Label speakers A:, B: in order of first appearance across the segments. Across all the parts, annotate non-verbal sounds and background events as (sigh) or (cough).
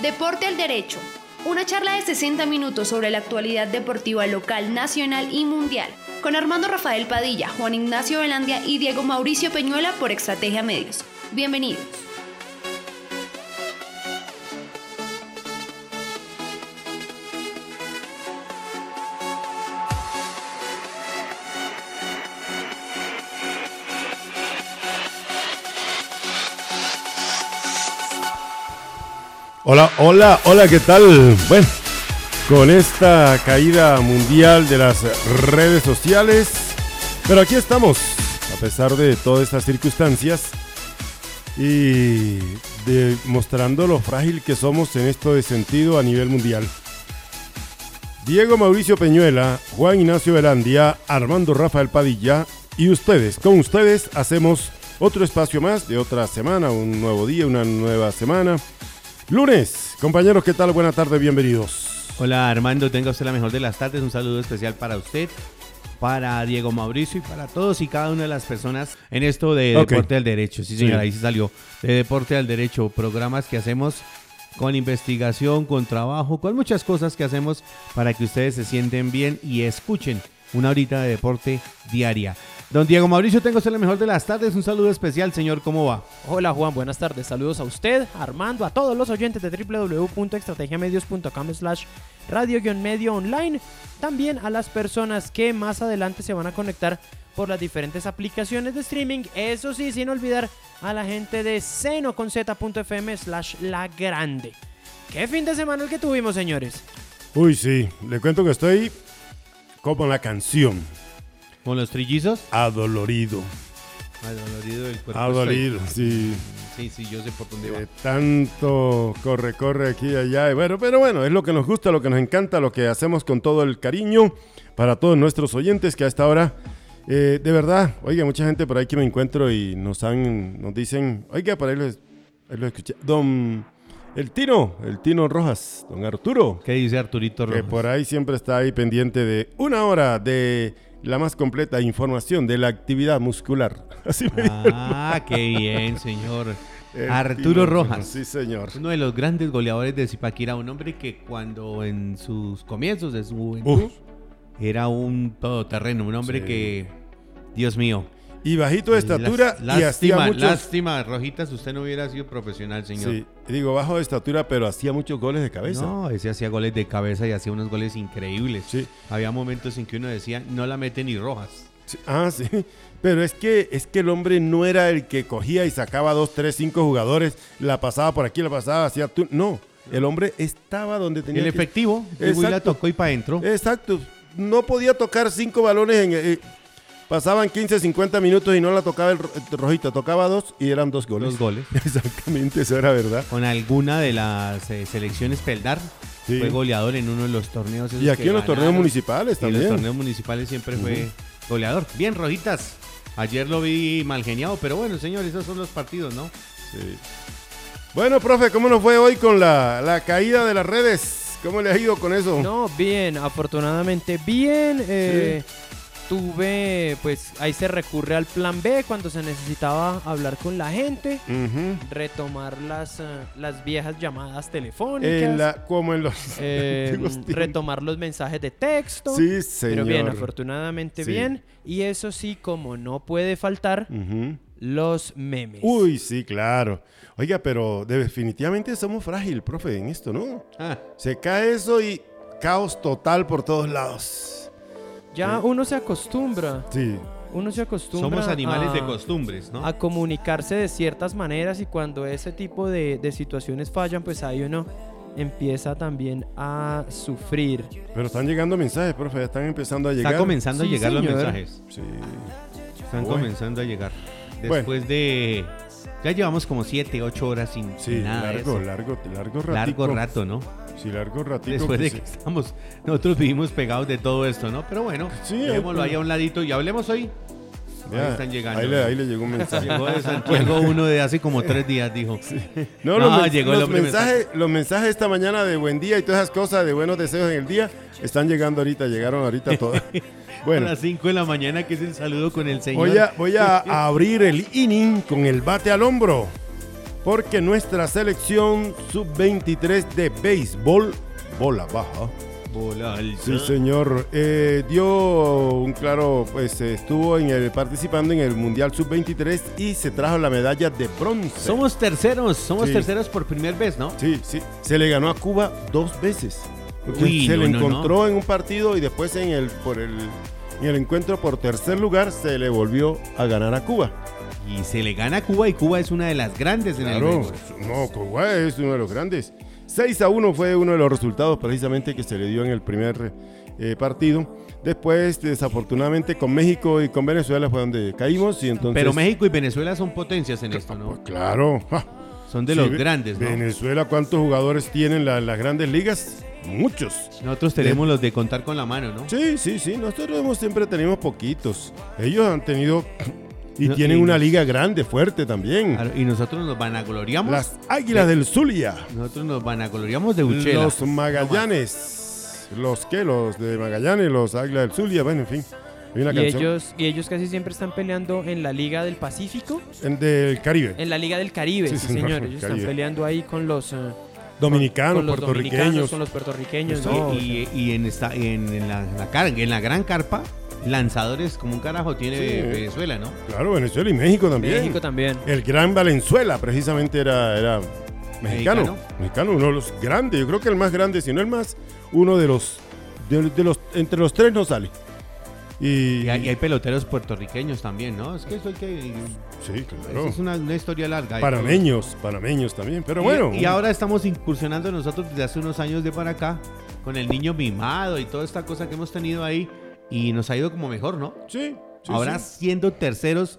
A: Deporte al Derecho. Una charla de 60 minutos sobre la actualidad deportiva local, nacional y mundial. Con Armando Rafael Padilla, Juan Ignacio Velandia y Diego Mauricio Peñuela por Estrategia Medios. Bienvenidos.
B: Hola, hola, hola, ¿qué tal? Bueno, con esta caída mundial de las redes sociales, pero aquí estamos, a pesar de todas estas circunstancias y demostrando lo frágil que somos en esto de sentido a nivel mundial. Diego Mauricio Peñuela, Juan Ignacio Velandia, Armando Rafael Padilla y ustedes, con ustedes hacemos otro espacio más de otra semana, un nuevo día, una nueva semana Lunes, compañeros, ¿qué tal? Buenas tardes, bienvenidos.
C: Hola Armando, tenga usted la mejor de las tardes. Un saludo especial para usted, para Diego Mauricio y para todos y cada una de las personas en esto de Deporte al Derecho. Sí, señora, ahí se salió. De Deporte al Derecho, programas que hacemos con investigación, con trabajo, con muchas cosas que hacemos para que ustedes se sienten bien y escuchen una horita de deporte diaria. Don Diego Mauricio, tengo usted la mejor de las tardes. Un saludo especial, señor. ¿Cómo va?
D: Hola, Juan. Buenas tardes. Saludos a usted, Armando, a todos los oyentes de www.estrategiamedios.com slash radio-medio online. También a las personas que más adelante se van a conectar por las diferentes aplicaciones de streaming. Eso sí, sin olvidar a la gente de seno con z.fm slash la grande. ¿Qué fin de semana el que tuvimos, señores?
B: Uy, sí. Le cuento que estoy como la canción.
C: ¿Con los trillizos?
B: Adolorido.
C: Adolorido del cuerpo.
B: Adolorido, sí.
C: Sí, sí, yo sé por dónde va.
B: Eh, tanto corre, corre aquí y allá. Bueno, pero bueno, es lo que nos gusta, lo que nos encanta, lo que hacemos con todo el cariño para todos nuestros oyentes que a esta hora, eh, de verdad, oiga, mucha gente por ahí que me encuentro y nos han, nos dicen, oiga, para ahí lo, lo escuché, don, el Tino, el Tino Rojas, don Arturo.
C: ¿Qué dice Arturito Rojas?
B: Que por ahí siempre está ahí pendiente de una hora de la más completa información de la actividad muscular. (laughs)
C: Así me ah, qué bien, señor. (laughs) Arturo Rojas.
B: Sí, señor.
C: Uno de los grandes goleadores de Zipaquira, un hombre que cuando en sus comienzos de su juventud era un todoterreno, un hombre que, Dios mío,
B: y bajito de estatura y hacía muchos...
C: Lástima, Rojitas, usted no hubiera sido profesional, señor. Sí,
B: digo, bajo de estatura, pero hacía muchos goles de cabeza.
C: No, ese hacía goles de cabeza y hacía unos goles increíbles. Sí. Había momentos en que uno decía, no la mete ni Rojas.
B: Ah, sí. (laughs) Pero es que, es que el hombre no era el que cogía y sacaba dos, tres, cinco jugadores, la pasaba por aquí, la pasaba, hacía... Tú. No, el hombre estaba donde tenía
C: El efectivo, el la tocó y para adentro.
B: Exacto. No podía tocar cinco balones en... Eh, Pasaban 15, 50 minutos y no la tocaba el, Rojito, tocaba dos y eran dos goles.
C: Dos goles. (laughs)
B: Exactamente, eso era verdad.
C: Con alguna de las eh, selecciones Peldar. Fue goleador en uno de los torneos.
B: Y aquí en los torneos municipales también.
C: En los torneos municipales siempre fue goleador. Bien, Rojitas. Ayer lo vi mal geniado, pero bueno, señor, esos son los partidos, ¿no? Sí.
B: Bueno, profe, ¿cómo nos fue hoy con la, la caída de las redes? ¿Cómo le ha ido con eso?
D: No, bien, afortunadamente bien. Eh, tuve, pues ahí se recurre al plan B cuando se necesitaba hablar con la gente, retomar las, eh, las viejas llamadas telefónicas.
B: como en los.
D: Eh, (laughs) retomar los mensajes de texto.
B: Sí, señor.
D: Pero bien, afortunadamente bien. Y eso sí, como no puede faltar, los memes.
B: Uy, sí, claro. Oiga, pero definitivamente somos frágil, profe, en esto, ¿no? Ah. Se cae eso y caos total por todos lados.
D: Ya uno se acostumbra.
B: Sí.
D: Uno se acostumbra.
C: Somos animales de costumbres, ¿no?
D: A comunicarse de ciertas maneras y cuando ese tipo de, situaciones fallan, pues ahí uno empieza también a sufrir.
B: Pero están llegando mensajes, profe, ya están empezando a llegar.
C: Están comenzando a llegar los mensajes. Sí. Están comenzando a llegar. Después de... Ya llevamos como 7, 8 horas sin,
B: sí,
C: nada.
B: Largo, largo, largo rato.
C: Largo rato, ¿no?
B: Sí, largo ratito.
C: Después de que estamos, nosotros vivimos pegados de todo esto, ¿no? Pero bueno, sí, dejémoslo ahí a un ladito y hablemos hoy.
B: ahí están llegando. Ahí le, llegó un mensaje.
C: Llegó, (laughs) uno de hace como tres días, dijo. (laughs)
B: No, los, llegó los, mensajes, los mensajes esta mañana de buen día y todas esas cosas de buenos deseos en el día están llegando ahorita, llegaron ahorita (laughs) todas.
C: Bueno. A las 5 de la mañana, que es el saludo con el señor.
B: Voy a, voy a abrir el inning con el bate al hombro. Porque nuestra selección sub-23 de béisbol, bola baja, Sí, señor. Eh, dio un claro, pues estuvo en el, participando en el Mundial Sub-23 y se trajo la medalla de bronce.
C: Somos terceros, somos terceros por primera vez, ¿no?
B: Sí, sí. Se le ganó a Cuba dos veces. se le encontró en un partido y después en el, por el, en el encuentro por tercer lugar se le volvió a ganar a Cuba.
C: Y se le gana a Cuba y Cuba es una de las grandes en el
B: mundo. No, Cuba es uno de los grandes. 6 a 1 fue uno de los resultados precisamente que se le dio en el primer eh, partido. Después, desafortunadamente, con México y con Venezuela fue donde caímos. Y entonces...
C: Pero México y Venezuela son potencias en esto, ¿no? Pues
B: claro.
C: Son de los grandes, ¿no?
B: Venezuela, ¿cuántos jugadores tienen las grandes ligas? Muchos.
C: Nosotros tenemos los de contar con la mano, ¿no?
B: Sí, sí, sí. Nosotros hemos, siempre tenemos poquitos. Ellos han tenido y tienen una liga grande, fuerte también.
C: y nosotros nos vanagloriamos.
B: Las Águilas del Zulia.
C: Nosotros nos vanagloriamos de Uchela.
B: Los Magallanes. ¿Los qué? Los de Magallanes, los Águilas del Zulia. Bueno, en fin.
D: y, ellos, y ellos casi siempre están peleando en la Liga del Pacífico.
B: En del Caribe.
D: En la Liga del Caribe, sí, señor. Ellos están peleando ahí con los... Eh,
B: dominicanos, con, los puertorriqueños.
D: con los puertorriqueños.
C: Y, en, esta, en, la, en la gran carpa lanzadores como un carajo tiene Venezuela, ¿no?
B: Claro, Venezuela y México también.
D: México también.
B: El gran Valenzuela precisamente era, era mexicano, mexicano. uno de los grandes, yo creo que el más grande, si no el más, uno de los, de, los entre los tres no sale.
C: Y, hay, peloteros puertorriqueños también, ¿no? Es que eso hay que...
B: Sí, claro.
C: Es una, historia larga.
B: Panameños, panameños también, pero bueno.
C: Y ahora estamos incursionando nosotros desde hace unos años de para acá con el niño mimado y toda esta cosa que hemos tenido ahí y nos ha ido como mejor, ¿no?
B: Sí.
C: Ahora siendo terceros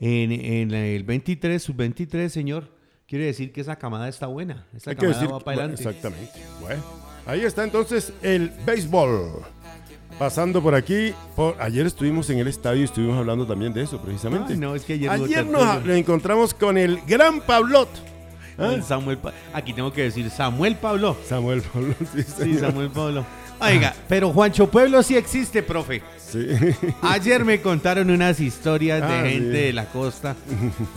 C: en, el 23, sub-23, señor, quiere decir que esa camada está buena. Esa camada va para adelante.
B: Exactamente. Bueno, ahí está entonces el béisbol. Pasando por aquí, por, ayer estuvimos en el estadio y estuvimos hablando también de eso, precisamente.
C: no, es que ayer,
B: ayer nos, encontramos con el gran Pablot.
C: ¿Ah? Samuel, aquí tengo que decir Samuel Pablo.
B: Samuel Pablo, (laughs)
C: sí, sí Samuel Pablo. Oiga, pero Juancho Pueblo sí existe, profe.
B: Sí.
C: Ayer me contaron unas historias de ah, gente de la costa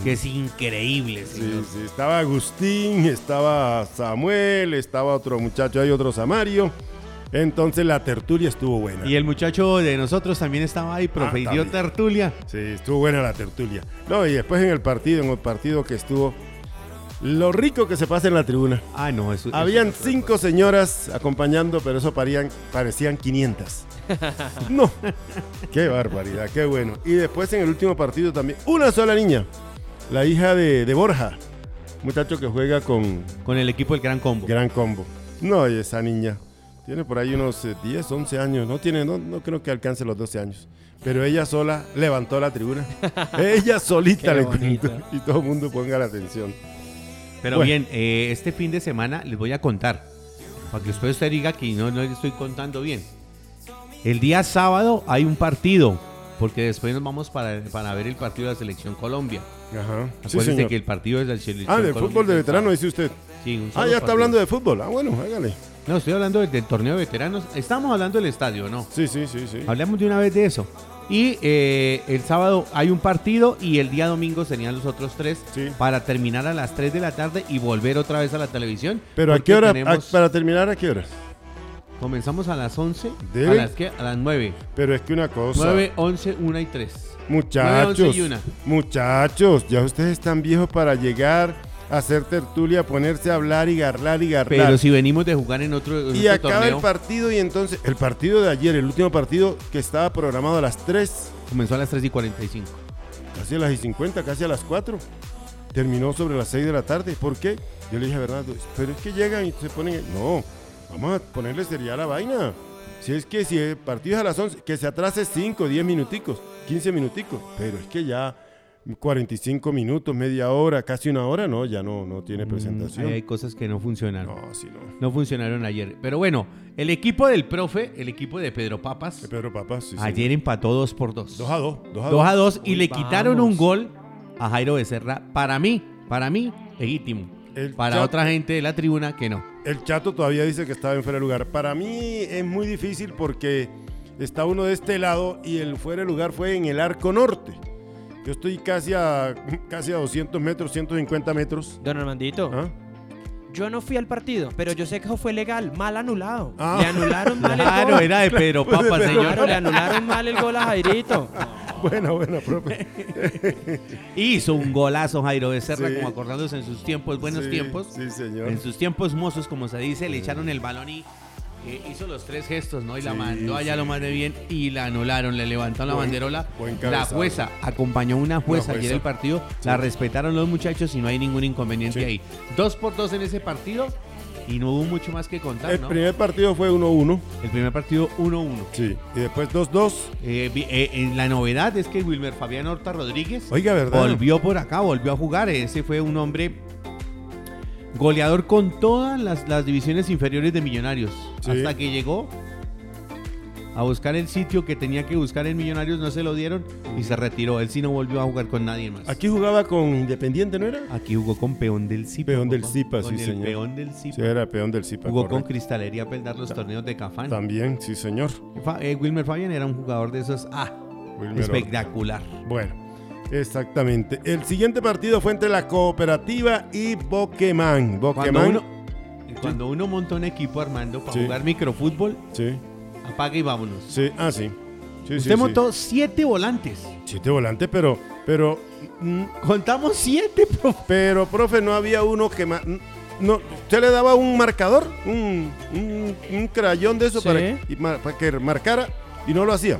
C: que es increíble,
B: Sí, sí. Estaba Agustín, estaba Samuel, estaba otro muchacho, hay otro Samario. Entonces la tertulia estuvo buena.
C: Y el muchacho de nosotros también estaba ahí, profe, ah, tertulia.
B: Sí, estuvo buena la tertulia. No, y después en el partido, en el partido que estuvo lo rico que se pasa en la tribuna.
C: Ah, no, eso.
B: Habían cinco señoras acompañando, pero eso parían, parecían 500. (laughs) no. qué barbaridad, qué bueno. Y después en el último partido también, una sola niña, la hija de, Borja, muchacho que juega con.
C: Con el equipo del Gran Combo.
B: Gran Combo. No, y esa niña. Tiene por ahí unos 10, eh, 11 años. No tiene, no, no creo que alcance los 12 años. Pero ella sola levantó la tribuna. (laughs) ella solita le. Y todo el mundo ponga la atención.
C: Pero bien, eh, este fin de semana les voy a contar, para que después usted diga que no, no le estoy contando bien. El día sábado hay un partido, porque después nos vamos para, para ver el partido de la Selección Colombia.
B: Ajá.
C: Acuérdense que el partido es del Selección
B: Ah, del fútbol de veterano, dice usted.
C: Sí,
B: ah, ya está hablando de fútbol. Ah, bueno, hágale.
C: No, estoy hablando del, del torneo de veteranos. Estamos hablando del estadio, ¿no?
B: Sí, sí, sí, sí.
C: Hablemos de una vez de eso. Y eh, el sábado hay un partido y el día domingo serían los otros tres para terminar a las 3 de la tarde y volver otra vez a la televisión.
B: ¿Pero a qué hora? ¿Para terminar a qué hora?
C: Comenzamos a las 11. ¿A las qué? A las 9.
B: Pero es que una cosa.
C: 9, 11, 1 y 3.
B: Muchachos. Muchachos, ya ustedes están viejos para llegar hacer tertulia, ponerse a hablar y garlar y garlar.
C: Pero si venimos de jugar en otro
B: Y acaba el partido y entonces, el partido de ayer, el último partido que estaba programado a las 3.
C: Comenzó a las 3 y 45.
B: Casi a las y 50, casi a las 4. Terminó sobre las 6 de la tarde. ¿Por qué? Yo le dije a Bernardo, pero es que llegan y se ponen... No, vamos a ponerle sería a la vaina. Si es que si el partido es a las 11, que se atrase 5, 10 minuticos, 15 minuticos. Pero es que ya 45 minutos, media hora, casi una hora, no, ya no, no tiene mm, presentación.
C: hay cosas que no funcionaron.
B: No, sí, no.
C: No funcionaron ayer. Pero bueno, el equipo del profe, el equipo de Pedro Papas.
B: De Pedro Papas, sí.
C: Ayer empató 2 por 2.
B: 2 a 2.
C: 2 a 2 y le quitaron un gol a Jairo Becerra. Para mí, para mí, legítimo. para otra gente de la tribuna que no.
B: El Chato todavía dice que estaba en fuera de lugar. Para mí es muy difícil porque está uno de este lado y el fuera de lugar fue en el arco norte. Yo estoy casi a, casi a 200 metros, 150 metros.
D: Don Armandito.
B: ¿Ah?
D: Yo no fui al partido, pero yo sé que eso fue legal, mal anulado.
B: Ah.
D: Le anularon mal el
C: Claro,
D: gol.
C: era de Pedro Papa, señor.
D: Claro, le anularon mal el gol a Jairito. (laughs)
B: Buena, buena, profe. (laughs)
C: Hizo un golazo Jairo Becerra,
B: Sí.
C: como acordándose en sus tiempos, buenos
B: Sí,
C: tiempos.
B: Sí, señor.
C: En sus tiempos mozos, como se dice, le echaron el balón y eh, hizo los tres gestos, ¿no? Y la
B: Sí,
C: mandó allá
B: sí.
C: lo más de bien y la anularon, le levantaron la banderola. La jueza acompañó una jueza ayer
B: jueza.
C: el partido, la respetaron los muchachos y no hay ningún inconveniente ahí. Dos por dos en ese partido y no hubo mucho más que contar,
B: El
C: ¿no?
B: primer partido fue 1-1.
C: El primer partido 1-1.
B: Sí. Y después 2-2.
C: Eh, vi- eh, eh, la novedad es que Wilmer Fabián Horta Rodríguez
B: Oiga, ¿verdad?
C: volvió por acá, volvió a jugar. Ese fue un hombre goleador con todas las, las divisiones inferiores de Millonarios.
B: Sí.
C: Hasta que llegó a buscar el sitio que tenía que buscar en Millonarios, no se lo dieron y se retiró. Él sí no volvió a jugar con nadie más.
B: Aquí jugaba con Independiente, ¿no era?
C: Aquí jugó con Peón del Zipa.
B: Peón del. Zipa, sí, señor.
C: Peón del Zipa.
B: Sí, era peón del Zipa.
C: Jugó con. Cristalería a peldar los torneos de Cafán.
B: También, sí, señor.
C: Fa- eh, Wilmer Fabian era un jugador de esos. Ah,
B: Wilmer
C: espectacular.
B: Bueno, exactamente. El siguiente partido fue entre la Cooperativa y Boquemán.
C: uno, cuando uno monta un equipo, Armando, para
B: Sí.
C: jugar microfútbol,
B: Sí,
C: apaga y vámonos.
B: sí, ah, sí.
C: Usted montó siete volantes.
B: Siete volantes, pero, pero, mm,
C: Contamos siete, profe.
B: pero, profe, no había uno que ma- no, usted le daba un marcador, un, un, un crayón de eso y para que marcara y no lo hacía.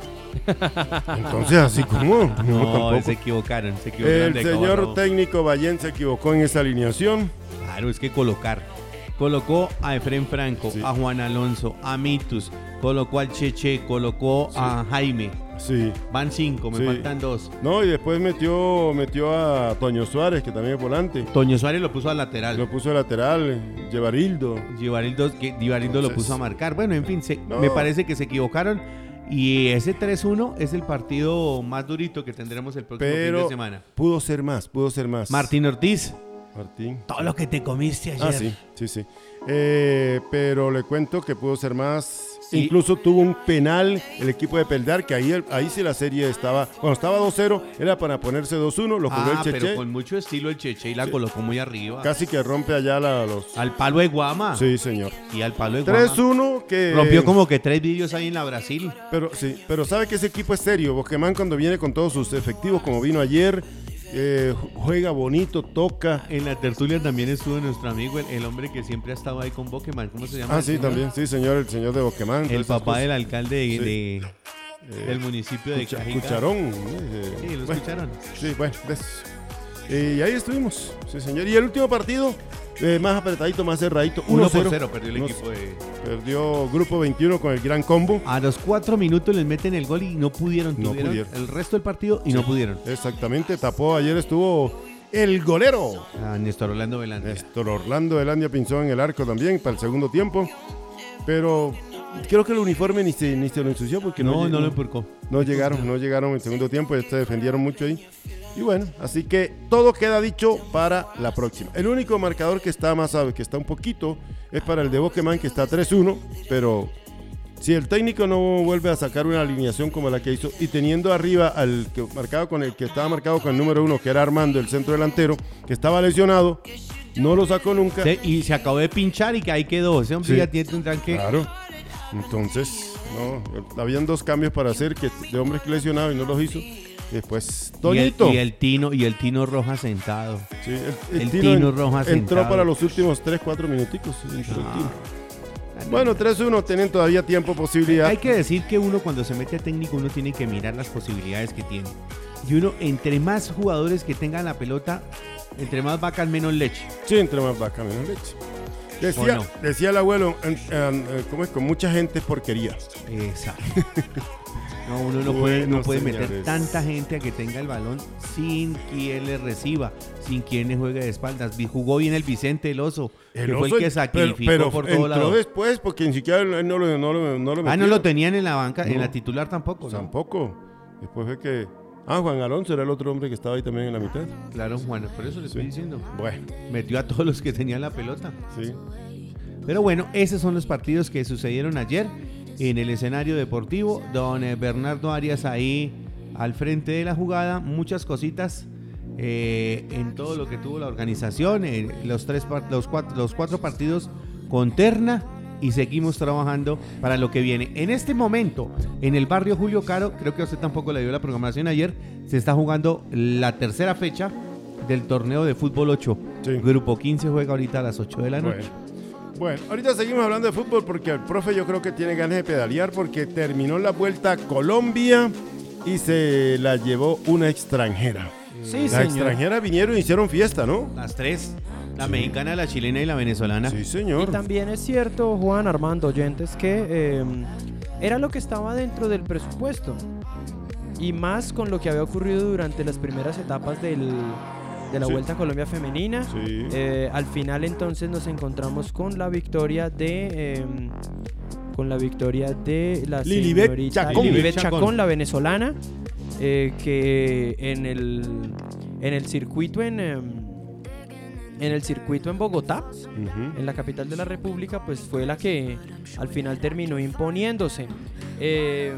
B: Entonces, así como, no,
C: se equivocaron, se equivocaron.
B: El
C: de
B: señor
C: cabo.
B: técnico Ballén se equivocó en esa alineación.
C: Claro, es que colocar. Colocó a Efren Franco,
B: Sí.
C: a Juan Alonso, a Mitus, colocó al Cheche, colocó a Jaime.
B: Sí.
C: Van cinco, me
B: Sí.
C: faltan dos.
B: No, y después metió, metió a Toño Suárez, que también es volante.
C: Toño Suárez lo puso al lateral.
B: Lo puso de lateral, Llevarildo.
C: Givarildo, que Givarildo lo puso a marcar. Bueno, en fin, se-
B: No.
C: me parece que se equivocaron. Y ese 3-1 es el partido más durito que tendremos el próximo fin de semana.
B: pudo ser más, pudo ser más.
C: Martín Ortiz,
B: Martín.
C: todo lo que te comiste ayer.
B: Ah, sí, sí, sí. Eh, pero le cuento que pudo ser más.
C: Sí.
B: Incluso tuvo un penal el equipo de Peldar, que ahí, ahí sí la serie estaba. Cuando estaba 2-0, era para ponerse 2-1, lo cobró
C: Ah,
B: el Cheche.
C: pero con mucho estilo el Cheche y la colocó muy arriba.
B: Casi que rompe allá la- los.
C: Al palo de Guama.
B: Sí, señor.
C: Y al palo de Guama.
B: 3-1 que.
C: Rompió como que tres vídeos ahí en la Brasil.
B: Pero sí, pero sabe que ese equipo es serio. Boquemán cuando viene con todos sus efectivos, como vino ayer, eh, juega bonito, toca.
C: En la tertulia también estuvo nuestro amigo, el, el hombre que siempre ha estado ahí con Boqueman. ¿Cómo se llama?
B: Ah, sí,
C: señor?
B: también, sí, señor, el señor de Boquemán.
C: El papá
B: cosas.
C: del alcalde de,
B: Sí.
C: de-
B: Eh,
C: del municipio de
B: Cucha-
C: Cajica.
B: Cucharón. eh,
C: Sí, lo
B: bueno,
C: escucharon.
B: Sí, bueno, eso. Y ahí estuvimos, sí, señor. Y el último partido, eh, más apretadito, más cerradito.
C: 1 por
B: 1-0.
C: 0 perdió el equipo de...
B: Perdió Grupo 21 con el gran combo.
C: A los cuatro minutos les meten el gol y no pudieron.
B: No
C: tuvieron
B: pudieron.
C: El resto del partido y no pudieron.
B: Exactamente, tapó. Ayer estuvo el golero.
C: A Néstor Orlando Velante.
B: Néstor Orlando Elandia Pinzón en el arco también para el segundo tiempo. Pero creo que el uniforme ni se, ni se lo ensució porque no,
C: No, no lo empurcó.
B: no llegaron, no llegaron en el segundo tiempo, ya se defendieron mucho ahí. Y bueno, así que todo queda dicho para la próxima. El único marcador que está más sabe que está un poquito es para el de Boqueman que está 3-1, pero si el técnico no vuelve a sacar una alineación como la que hizo y teniendo arriba al que marcado con el que estaba marcado con el número uno, que era Armando, el centro delantero, que estaba lesionado, no lo sacó nunca.
C: Se- y se acabó de pinchar y que ahí quedó. Ese hombre
B: Sí.
C: ya tiene tendrán que...
B: Claro. Entonces, no, habían dos cambios para hacer que de hombres lesionados y no los hizo. Después,
C: Y el,
B: Toñito.
C: y el Tino y el Tino Roja sentado.
B: Sí, el,
C: el
B: Tino
C: Tino
B: en-
C: Rojas
B: entró
C: sentado.
B: para los últimos 3, 4 minuticos. entró. Bueno, 3-1, tienen todavía tiempo, posibilidad.
C: Hay que decir que uno cuando se mete a técnico uno tiene que mirar las posibilidades que tiene. Y uno, entre más jugadores que tengan la pelota, entre más vacas menos leche.
B: Sí, entre más vaca, menos leche. Decía, decía el abuelo, en- en- eh, ¿cómo es? Con mucha gente es porquería.
C: Exacto. (laughs) No, uno no puede, no puede meter tanta gente a que tenga el balón sin quien le reciba, sin quien le juegue de espaldas. Jugó bien el Vicente el oso, que fue el que sacrificó
B: pero, pero
C: por todo lado.
B: después porque ni siquiera él no lo, no lo, no lo
C: Ah, no lo tenían en la banca, en la titular tampoco.
B: Tampoco. Después fue que... Ah, Juan Alonso era el otro hombre que estaba ahí también en la mitad.
C: Claro, Juan, por eso le estoy
B: Sí.
C: diciendo.
B: Bueno,
C: Metió a todos los que tenían la pelota.
B: sí.
C: Pero bueno, esos son los partidos que sucedieron ayer en el escenario deportivo. Don eh, Bernardo Arias ahí al frente de la jugada, muchas cositas eh, en todo lo que tuvo la organización, eh, los, tres, los, cuatro, los cuatro partidos con terna y seguimos trabajando para lo que viene. En este momento, en el barrio Julio Caro, creo que a usted tampoco le dio la programación ayer, se está jugando la tercera fecha del torneo de fútbol 8. Grupo 15 juega ahorita a las 8 de la noche.
B: Bueno. Ahorita seguimos hablando de fútbol porque el profe yo creo que tiene ganas de pedalear porque terminó la vuelta a Colombia y se la llevó una extranjera.
C: Sí,
B: Las extranjeras vinieron y hicieron fiesta, ¿no?
C: Las tres. La mexicana, la chilena y la venezolana.
B: Sí, señor.
D: Y también es cierto, Juan Armando Oyentes, que em, era lo que estaba dentro del presupuesto. Y más con lo que había ocurrido durante las primeras etapas del, de la Vuelta a Colombia Femenina.
B: Sí.
D: Eh, al final entonces nos encontramos con la victoria de... em, con la victoria de la
B: Lilibet
D: señorita
B: Chacón.
D: Lilibet
C: Chacón.
D: La venezolana, eh, que en el, en el circuito en, em, en el circuito en Bogotá,
B: Ujú.
D: en la capital de la República, pues fue la que al final terminó imponiéndose. Eh,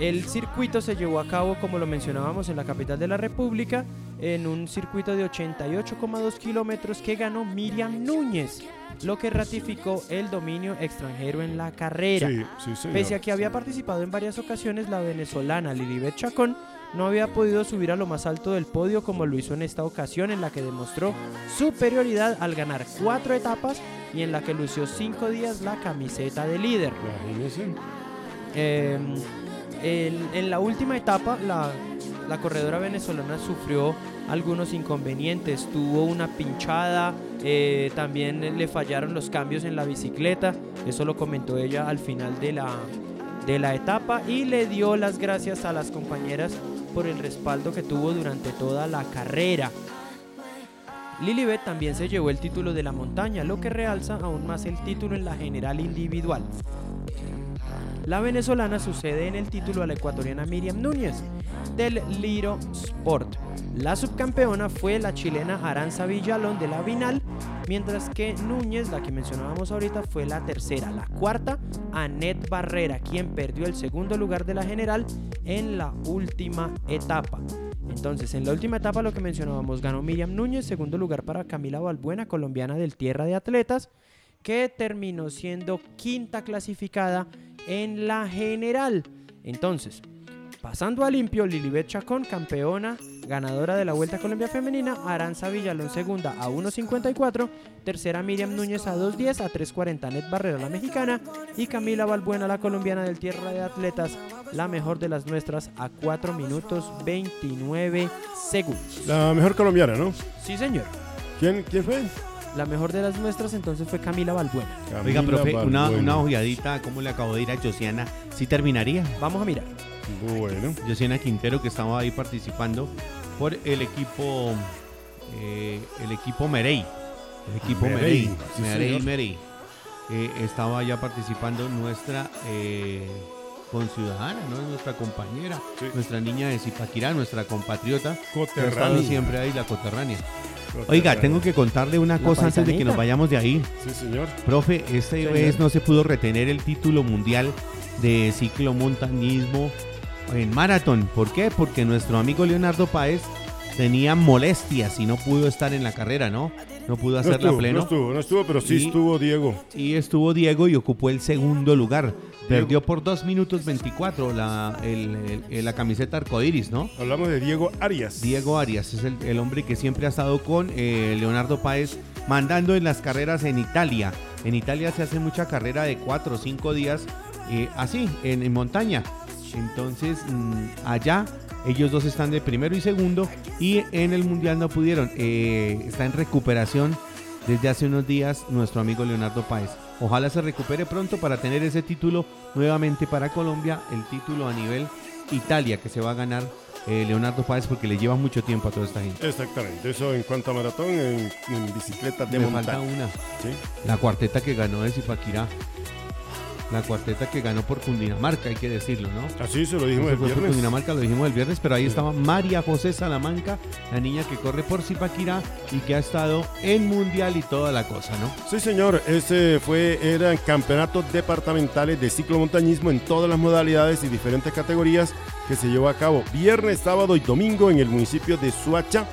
D: el circuito se llevó a cabo, como lo mencionábamos, en la capital de la República, en un circuito de 88,2 kilómetros que ganó Miriam Núñez, lo que ratificó el dominio extranjero en la carrera.
B: Sí, sí, señor.
D: Pese a que había participado en varias ocasiones, la venezolana Lilibet Chacón no había podido subir a lo más alto del podio como lo hizo en esta ocasión, en la que demostró superioridad al ganar cuatro etapas y en la que lució cinco días la camiseta de líder. Eh, en, en la última etapa, la, la corredora venezolana sufrió algunos inconvenientes. Tuvo una pinchada, eh, también le fallaron los cambios en la bicicleta. Eso lo comentó ella al final de la, de la etapa y le dio las gracias a las compañeras por el respaldo que tuvo durante toda la carrera. Lilibet también se llevó el título de la montaña, lo que realza aún más el título en la general individual. La venezolana sucede en el título a la ecuatoriana Miriam Núñez del Liro Sport. La subcampeona fue la chilena Aranza Villalón de la Vinal, mientras que Núñez, la que mencionábamos ahorita, fue la tercera. La cuarta, Anet Barrera, quien perdió el segundo lugar de la general en la última etapa. Entonces, en la última etapa, lo que mencionábamos, ganó Miriam Núñez, segundo lugar para Camila Balbuena, colombiana del Tierra de Atletas, que terminó siendo quinta clasificada en la general. Entonces, pasando a limpio, Lilibet Chacón, campeona, ganadora de la Vuelta a Colombia Femenina, Aranza Villalón segunda a 1.54, tercera Miriam Núñez a 2.10, a 3.40 Net Barrera la mexicana y Camila Balbuena la colombiana del Tierra de Atletas, la mejor de las nuestras a 4 minutos 29 segundos.
B: La mejor colombiana, ¿no?
D: Sí, señor.
B: ¿Quién, quién fue?
D: La mejor de las nuestras entonces fue Camila Balbuena.
C: Oiga,
B: Camila
C: profe, una,
B: Balbuena.
C: una ojeadita, ¿cómo le acabo de ir a Josiana? ¿Sí terminaría?
D: Vamos a mirar.
B: Bueno.
C: Josiana Quintero, que estaba ahí participando por el equipo, eh, el equipo Merey. El equipo
B: Merey,
C: Merey.
B: sí,
C: Merey. Eh, estaba ya participando nuestra eh, conciudadana, ¿no? nuestra compañera,
B: Sí.
C: nuestra niña de Zipaquirá, nuestra compatriota. que ha estado
B: Coterránea.
C: siempre ahí, la coterránea. Oiga, tengo que contarle una cosa antes de que nos vayamos de ahí.
B: Sí, señor.
C: Profe, esta
D: Señor.
C: vez no se pudo retener el título mundial de ciclomontañismo en maratón. ¿Por qué? Porque nuestro amigo Leonardo Páez tenía molestias y no pudo estar en la carrera, ¿no? No pudo
B: No
C: hacerla
B: estuvo,
C: pleno.
B: no estuvo, no estuvo, pero sí
C: Y-
B: estuvo Diego.
C: Y estuvo Diego y ocupó el segundo lugar. Perdió por 2 minutos 24 la, el- el- el- la camiseta arcoiris, ¿no?
B: Hablamos de Diego Arias.
C: Diego Arias es el, el hombre que siempre ha estado con eh, Leonardo Páez mandando en las carreras en Italia. En Italia se hace mucha carrera de 4 o 5 días eh, así, en, en montaña. Entonces, mm, allá ellos dos están de primero y segundo y en el Mundial no pudieron. Eh, está en recuperación desde hace unos días nuestro amigo Leonardo Páez. Ojalá se recupere pronto para tener ese título nuevamente para Colombia, el título a nivel Italia que se va a ganar eh, Leonardo Páez porque le lleva mucho tiempo a toda esta gente.
B: Exactamente. Eso en cuanto a maratón, en, en bicicleta de
C: Me falta
B: montaña.
C: una,
B: Sí.
C: la cuarteta que ganó de Zipaquirá. La cuarteta que ganó por Cundinamarca, hay que decirlo, ¿no?
B: Así se lo dijimos el viernes.
C: Cundinamarca lo dijimos el viernes, pero ahí estaba María José Salamanca, la niña que corre por Zipaquirá y que ha estado en Mundial y toda la cosa, ¿no?
B: Sí, señor, ese fue, eran campeonatos departamentales de ciclomontañismo en todas las modalidades y diferentes categorías que se llevó a cabo viernes, sábado y domingo en el municipio de Suacha.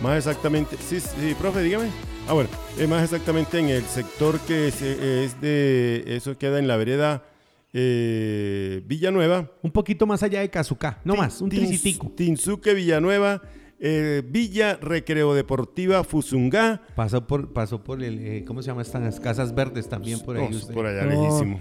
B: Más exactamente, sí, sí, profe, dígame. Ah, bueno, es más exactamente en el sector que es, de, eso queda en la vereda eh, Villanueva.
C: Un poquito más allá de Cazucá, no más, un tricitico.
B: Tinsuque, Villanueva, eh, Villa Recreo Deportiva Fusungá.
C: Pasó por, pasó por el, eh, ¿cómo se llama? Están las casas verdes también por ahí.
B: Por allá, lejísimo.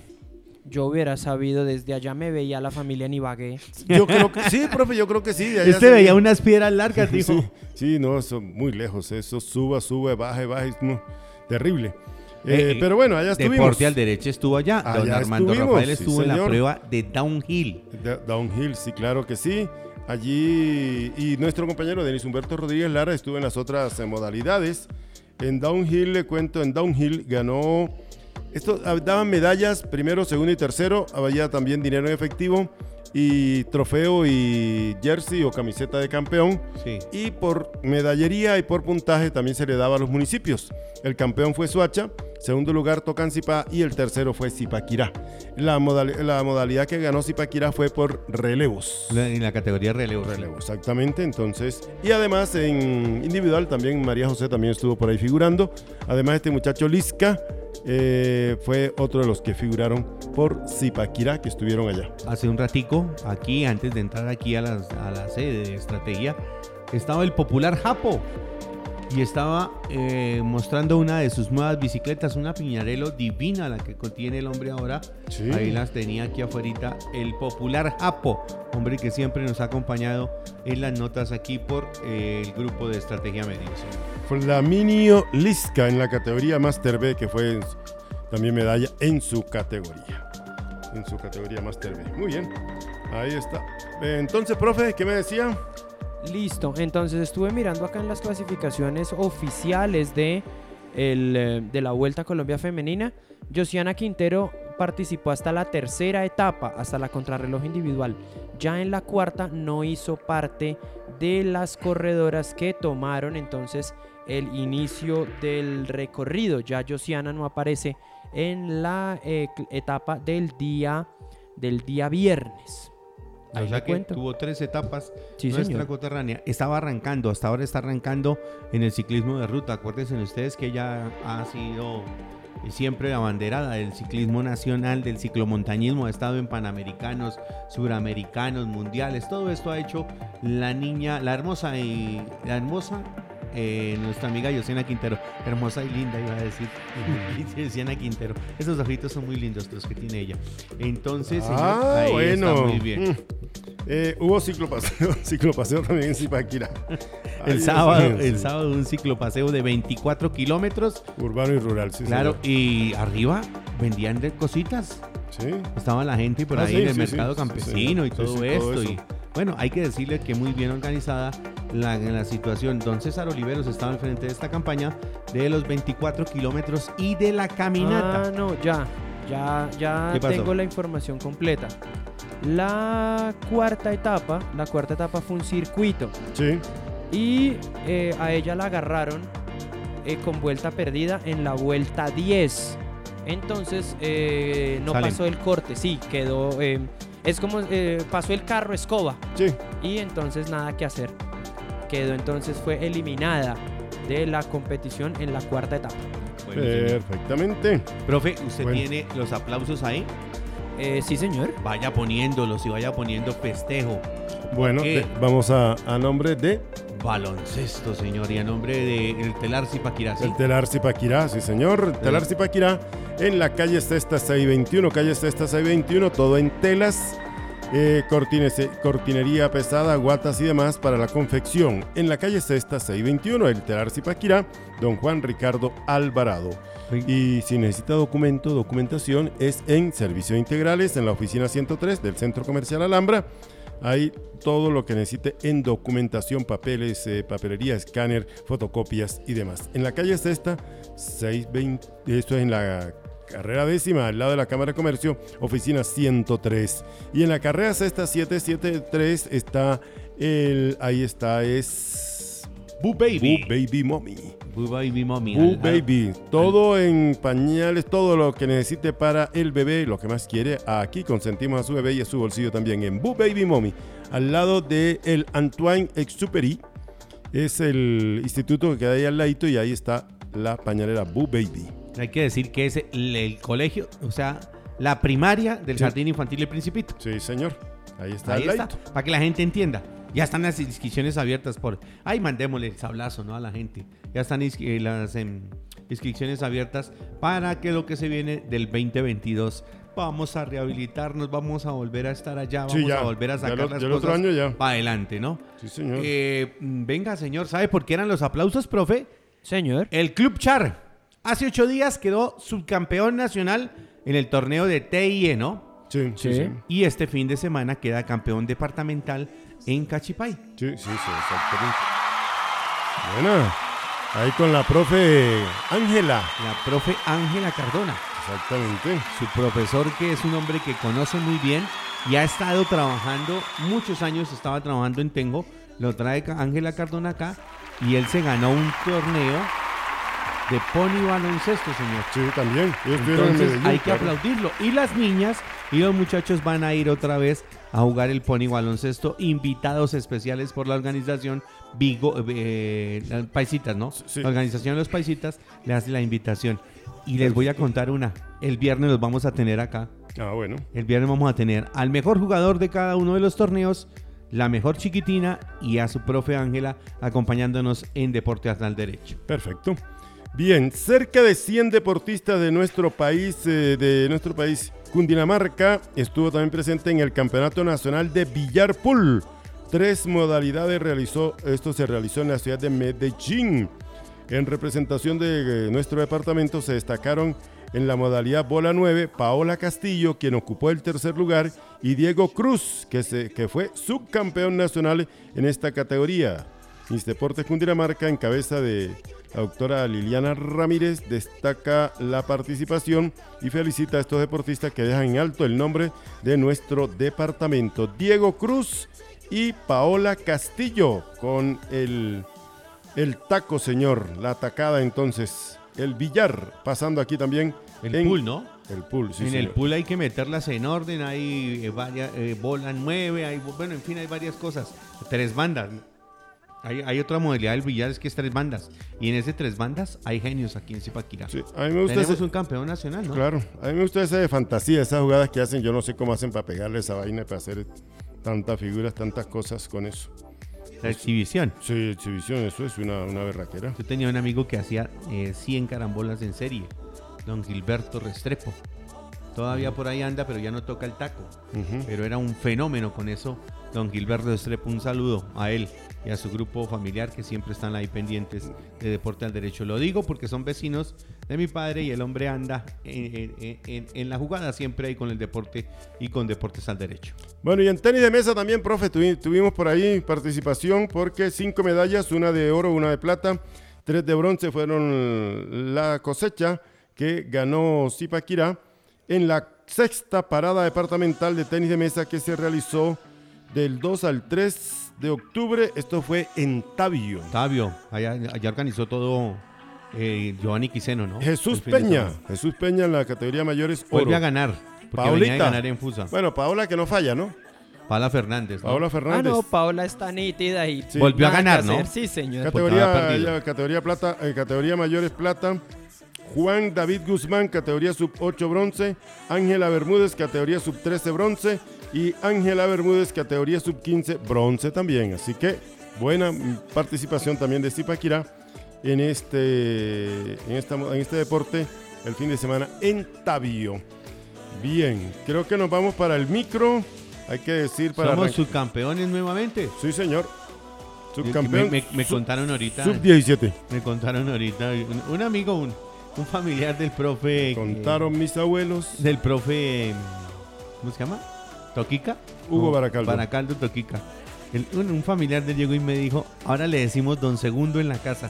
D: Yo hubiera sabido, desde allá me veía la familia en Ibagué.
B: Yo creo que sí, profe, yo creo que sí.
C: Este veía unas piedras largas, (laughs) dijo.
B: Sí, no, eso muy lejos, eso suba, sube, baja, baja, no, terrible. Eh, eh, pero bueno, allá estuvimos.
C: Deporte al derecho estuvo allá. Don Armando Rafael estuvo en la prueba de downhill.
B: downhill, sí, claro que sí. Allí, y nuestro compañero Denis Humberto Rodríguez Lara estuvo en las otras eh, modalidades. En downhill, le cuento, en downhill ganó esto ah, daban medallas, primero, segundo y tercero. Había también dinero en efectivo y trofeo y jersey o camiseta de campeón. Y por medallería y por puntaje también se le daba a los municipios. El campeón fue Suacha, segundo lugar Tocancipá y el tercero fue Zipaquirá. La, la modalidad que ganó Zipaquirá fue por relevos.
C: En la categoría relevos.
B: Relevos, exactamente. Entonces, y además en individual también María José también estuvo por ahí figurando. Además este muchacho Lisca eh, fue otro de los que figuraron por Zipaquirá que estuvieron allá.
C: Hace un ratico, aquí, antes de entrar aquí a la, a la sede de estrategia, estaba el popular Japo y estaba eh, mostrando una de sus nuevas bicicletas, una Piñarelo divina, la que contiene el hombre ahora. Ahí las tenía aquí afuera, el popular Japo, hombre que siempre nos ha acompañado en las notas aquí por eh, el grupo de Estrategia
B: Fue la Minio Lisca en la categoría Master B, que fue también medalla en su categoría. En su categoría Master B. Muy bien, ahí está. Entonces, profe, ¿qué me decía?
D: Listo, entonces estuve mirando acá en las clasificaciones oficiales de, eh, de la Vuelta Colombia Femenina. Josiana Quintero participó hasta la tercera etapa, hasta la contrarreloj individual. Ya en la cuarta no hizo parte de las corredoras que tomaron entonces el inicio del recorrido. Ya Josiana no aparece en la eh, etapa del día, del día viernes.
C: Ahí o sea que tuvo tres etapas nuestra coterránea. Estaba arrancando, hasta ahora está arrancando en el ciclismo de ruta. Acuérdense ustedes que ella ha sido siempre la banderada del ciclismo nacional, del ciclomontañismo, ha estado en panamericanos, suramericanos, mundiales. Todo esto ha hecho la niña, la hermosa y la hermosa eh, nuestra amiga Yosena Quintero, hermosa y linda, iba a decir, (laughs) (laughs) Yosena Quintero. Esos ojitos son muy lindos los que tiene ella. Entonces,
B: ah, bueno. muy bien. Eh, hubo ciclopaseo, (laughs) ciclopaseo también en Zipaquira.
C: el sábado, el sábado un ciclopaseo de 24 kilómetros.
B: Urbano y rural, sí.
C: Claro, y arriba vendían de cositas. Sí. Estaba la gente por ah, ahí en el mercado campesino y todo esto. y bueno, hay que decirle que muy bien organizada la, la situación. Don César Oliveros estaba al frente de esta campaña de los 24 kilómetros y de la caminata.
D: Ah, no, ya, ya, ya tengo la información completa. La cuarta etapa, la cuarta etapa fue un circuito.
B: Sí.
D: Y eh, a ella la agarraron eh, con vuelta perdida en la vuelta 10. Entonces eh, no pasó el corte, sí, quedó es como eh, pasó el carro escoba.
B: Sí.
D: Y entonces nada que hacer. Quedó entonces, fue eliminada de la competición en la cuarta etapa.
B: Perfectamente.
C: Profe, ¿usted tiene los aplausos ahí?
D: Eh, sí, señor.
C: Vaya poniéndolos y vaya poniendo festejo.
B: Bueno, vamos a, nombre de
C: baloncesto, señor, y a nombre de el Telar Zipaquirá.
B: El Telar Zipaquirá, sí, señor. El Telar Zipaquirá en la calle Cesta 621, calle Cesta 621, todo en telas. Eh, cortinería pesada, guatas y demás para la confección. En la calle Cesta 621, el Telar Zipaquirá, don Juan Ricardo Alvarado. Y si necesita documento, documentación, es en Servicios Integrales, en la oficina 103 del Centro Comercial Alhambra. Hay todo lo que necesite en documentación, papeles, eh, papelería, escáner, fotocopias y demás. En la calle Cesta, 620, esto es en la carrera décima, al lado de la Cámara de Comercio, oficina 103. Y en la carrera sexta 773 está el, ahí está, es...
C: Boo Baby.
B: Boo Baby Mommy.
C: Boo Baby Mommy.
B: Boo Baby. Todo en pañales, todo lo que necesite para el bebé, lo que más quiere. Aquí consentimos a su bebé y a su bolsillo también en Boo Baby Mommy. Al lado de el Antoine Exupéry. Es el instituto que queda ahí al ladito y ahí está la pañalera Boo Baby.
C: Hay que decir que es el, colegio, o sea, la primaria del Jardín Infantil El Principito.
B: Sí, señor. Ahí está.
C: Ahí está. Para que la gente entienda. Ya están las inscripciones abiertas por... Ay, mandémosle el sablazo, ¿no? A la gente. Ya están eh, las em, inscripciones abiertas para que lo que se viene del 2022 vamos a rehabilitarnos, vamos a volver a estar allá, vamos a volver a sacar las cosas
B: año ya.
C: para adelante, ¿no?
B: Sí, señor.
C: Eh, venga, señor, ¿sabe por qué eran los aplausos, profe?
D: Señor.
C: El Club Char hace ocho días quedó subcampeón nacional en el torneo de TIE, ¿no?
B: Sí, sí, sí.
C: Y este fin de semana queda campeón departamental en Cachipay.
B: Sí, sí, sí, exactamente. Bueno, ahí con la profe Ángela.
C: La profe Ángela Cardona.
B: Exactamente.
C: Su profesor que es un hombre que conoce muy bien y ha estado trabajando, muchos años estaba trabajando en Tengo, lo trae Ángela Cardona acá y él se ganó un torneo de pony baloncesto, señor.
B: Sí, también.
C: Entonces hay que aplaudirlo. Y las niñas y los muchachos van a ir otra vez a jugar el pony baloncesto, invitados especiales por la organización Vigo, eh, Paisitas, ¿no? La organización de los Paisitas le hace la invitación. Y les voy a contar una. El viernes los vamos a tener acá.
B: Ah, bueno.
C: El viernes vamos a tener al mejor jugador de cada uno de los torneos, la mejor chiquitina y a su profe Ángela acompañándonos en Deporte el Derecho.
B: Perfecto. Bien, cerca de 100 deportistas de nuestro país, eh, de nuestro país, Cundinamarca, estuvo también presente en el Campeonato Nacional de Billar Pool. Tres modalidades realizó, esto se realizó en la ciudad de Medellín. En representación de eh, nuestro departamento se destacaron en la modalidad bola 9 Paola Castillo, quien ocupó el tercer lugar, y Diego Cruz, que, se, que fue subcampeón nacional en esta categoría. Mis Deportes Cundinamarca, en cabeza de la doctora Liliana Ramírez destaca la participación y felicita a estos deportistas que dejan en alto el nombre de nuestro departamento. Diego Cruz y Paola Castillo con el, el taco, señor. La atacada entonces. El billar, pasando aquí también.
C: El pool, ¿no?
B: El pool, sí.
C: En el pool hay que meterlas en orden, hay eh, varias, eh, bola nueve, hay, bueno, en fin, hay varias cosas. Tres bandas. Hay, otra modalidad del billar, es que es tres bandas. Y en ese tres bandas hay genios aquí en Zipaquirá.
B: Sí, a mí me gusta
C: Tenemos un campeón nacional, ¿no?
B: Claro, a mí me gusta esa de fantasía, esas jugadas que hacen. Yo no sé cómo hacen para pegarle esa vaina, para hacer tantas figuras, tantas cosas con eso.
C: La exhibición.
B: Sí, exhibición, eso es una, una berraquera.
C: Yo tenía un amigo que hacía 100 eh, carambolas en serie, don Gilberto Restrepo. Todavía por ahí anda, pero ya no toca el taco. Pero era un fenómeno con eso. Don Gilberto Estrepo, un saludo a él y a su grupo familiar que siempre están ahí pendientes de Deporte al Derecho. Lo digo porque son vecinos de mi padre y el hombre anda en, la jugada siempre ahí con el deporte y con Deportes al Derecho.
B: Bueno, y en tenis de mesa también, profe, tuvimos por ahí participación porque cinco medallas, una de oro, una de plata, tres de bronce fueron la cosecha que ganó Zipaquirá en la sexta parada departamental de tenis de mesa que se realizó del 2 al 3 de octubre. Esto fue en Tabio.
C: Tabio, allá, organizó todo eh, Giovanni Quiseno, ¿no?
B: Jesús Peña, Jesús Peña en la categoría mayores
C: oro. Vuelve a ganar.
B: Paulita.
C: ganar en Fusa.
B: Bueno, Paola que no falla, ¿no?
C: Paola Fernández.
B: ¿no? Paola Fernández.
D: Ah, no, Paola está nítida y
C: volvió a ganar, ¿no?
D: Sí, señor.
B: Categoría, categoría plata, eh, categoría mayores plata. Juan David Guzmán, categoría sub 8 bronce. Ángela Bermúdez, categoría sub 13 bronce y Ángela Bermúdez, categoría sub-15, bronce también. Así que buena participación también de Zipaquirá en este, en, esta, en este deporte el fin de semana en Tabío. Bien, creo que nos vamos para el micro. Hay que decir para.
C: Somos subcampeones nuevamente.
B: Sí, señor. Subcampeón.
C: Me, contaron ahorita.
B: Sub-17.
C: Me contaron ahorita. Un, amigo, un, un, familiar del profe.
B: Contaron mis abuelos.
C: Del profe. ¿Cómo se llama? Toquica.
B: Hugo Baracaldo.
C: Baracaldo Toquica. un, familiar de Diego y me dijo, ahora le decimos don segundo en la casa.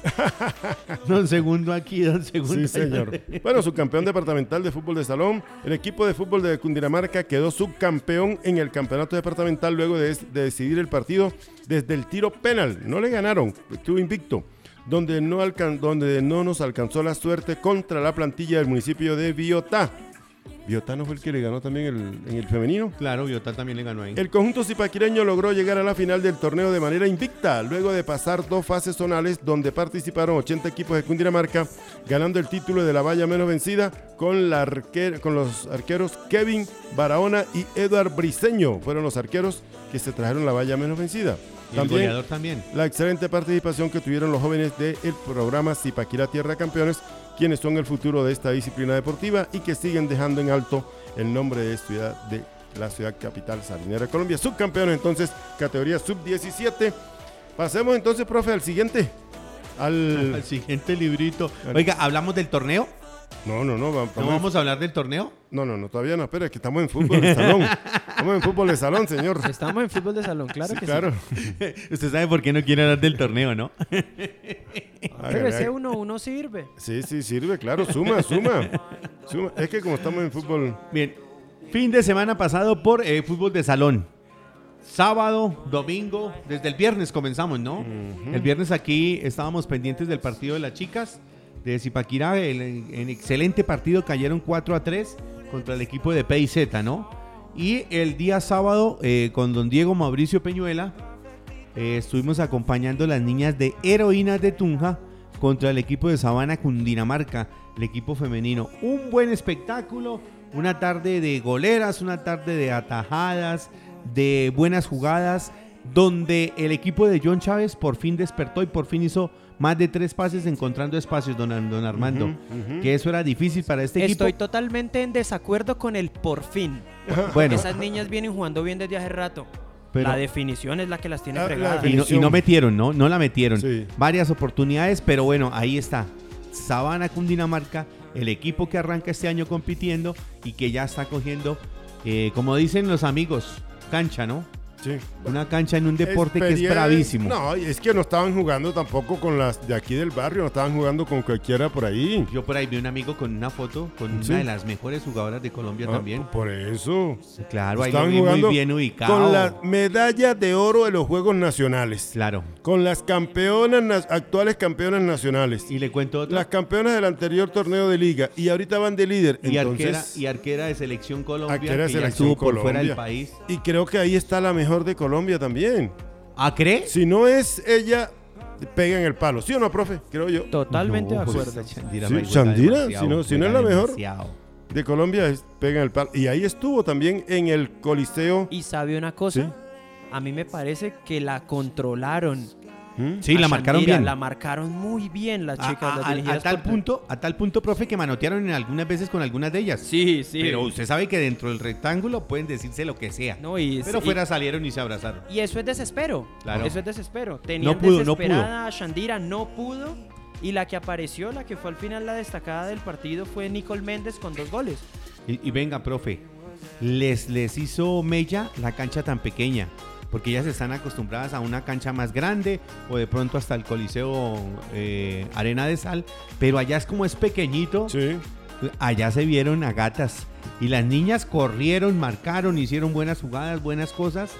C: (laughs) don segundo aquí, don segundo.
B: Sí, señor. bueno, su campeón departamental de fútbol de salón, el equipo de fútbol de Cundinamarca quedó subcampeón en el campeonato departamental luego de, decidir el partido desde el tiro penal. No le ganaron, estuvo invicto. Donde no, donde no nos alcanzó la suerte contra la plantilla del municipio de Biotá. Biotá fue el que le ganó también en el femenino.
C: Claro, Biotá también le ganó ahí.
B: El conjunto zipaquireño logró llegar a la final del torneo de manera invicta, luego de pasar dos fases zonales donde participaron 80 equipos de Cundinamarca, ganando el título de la valla menos vencida con, la con los arqueros Kevin Barahona y Eduard Briseño. Fueron los arqueros que se trajeron la valla menos vencida.
C: también, el goleador también.
B: La excelente participación que tuvieron los jóvenes del programa Zipaquirá Tierra Campeones quienes son el futuro de esta disciplina deportiva y que siguen dejando en alto el nombre de, ciudad, de la ciudad capital salinera de Colombia. Subcampeones entonces, categoría sub-17. Pasemos entonces, profe, al siguiente.
C: Al... (laughs) al siguiente librito. Oiga, ¿hablamos del torneo?
B: No, no, no.
C: Vamos, ¿No vamos a hablar del torneo?
B: No, no, no, todavía no. Espera, que estamos en fútbol de salón. (laughs) estamos en fútbol de salón, señor.
D: Estamos en fútbol de salón, claro que
B: claro.
D: sí. (laughs)
C: Usted sabe por qué no quiere hablar del torneo, ¿no? (laughs)
D: Pero ese uno, uno sirve.
B: Sí, sí, sirve, claro. Suma, suma. suma. Es que como estamos en fútbol...
C: Bien. Fin de semana pasado por eh, fútbol de salón. Sábado, domingo, desde el viernes comenzamos, ¿no? El viernes aquí estábamos pendientes del partido de las chicas de Zipaquirá. En excelente partido cayeron 4 a 3 contra el equipo de PIZ, ¿no? Y el día sábado, eh, con don Diego Mauricio Peñuela, eh, estuvimos acompañando a las niñas de Heroínas de Tunja contra el equipo de Sabana Cundinamarca, el equipo femenino. Un buen espectáculo, una tarde de goleras, una tarde de atajadas, de buenas jugadas, donde el equipo de John Chávez por fin despertó y por fin hizo más de tres pases encontrando espacios, don, don Armando. Que eso era difícil para este
D: equipo.
C: Estoy
D: totalmente en desacuerdo con el por fin. (laughs) bueno. Esas niñas vienen jugando bien desde hace rato. la definición es la que las tiene fregadas.
C: Y no, metieron, ¿no? No la metieron. Varias oportunidades, pero bueno, ahí está. Sabana Cundinamarca, el equipo que arranca este año compitiendo y que ya está cogiendo, eh, como dicen los amigos, cancha, ¿no? Una cancha en un deporte que es bravísimo.
B: No, es que no estaban jugando tampoco con las de aquí del barrio, no estaban jugando con cualquiera por ahí.
C: Yo por ahí vi un amigo con una foto con una de las mejores jugadoras de Colombia ah, también.
B: Por eso.
C: Claro, ahí estaban jugando muy bien ubicado.
B: Con la medalla de oro de los Juegos Nacionales.
C: Claro.
B: Con las campeonas, actuales campeonas nacionales.
C: Y le cuento otra.
B: Las campeonas del anterior torneo de liga. Y ahorita van de líder.
C: Y, arquera, y arquera de selección Colombia. Arquera de selección por fuera del país.
B: Y creo que ahí está la mejor de Colombia también.
C: ¿Ah, cree?
B: Si no es ella, pega en el palo. ¿Sí o no, profe? Creo yo.
D: Totalmente de acuerdo.
B: Chandira, si no, si no es la mejor de Colombia, es, pega en el palo. Y ahí estuvo también en el Coliseo.
D: Y sabe una cosa, a mí me parece que la controlaron
C: Sí, la marcaron bien.
D: La marcaron muy bien las chicas.
C: A, tal punto, a tal punto, profe, que manotearon en algunas veces con algunas de ellas.
D: Sí, sí.
C: Pero usted sabe que dentro del rectángulo pueden decirse lo que sea. No, y, pero fuera salieron y se abrazaron.
D: Y eso es desespero. Claro. Eso es desespero. Tenían no pudo, desesperada no Shandira, no pudo. Y la que apareció, la que fue al final la destacada del partido fue Nicole Méndez con dos goles.
C: Y, venga, profe, les, les hizo Mella la cancha tan pequeña porque ellas están acostumbradas a una cancha más grande o de pronto hasta el Coliseo eh, Arena de Sal, pero allá es como es pequeñito. Allá se vieron a gatas y las niñas corrieron, marcaron, hicieron buenas jugadas, buenas cosas,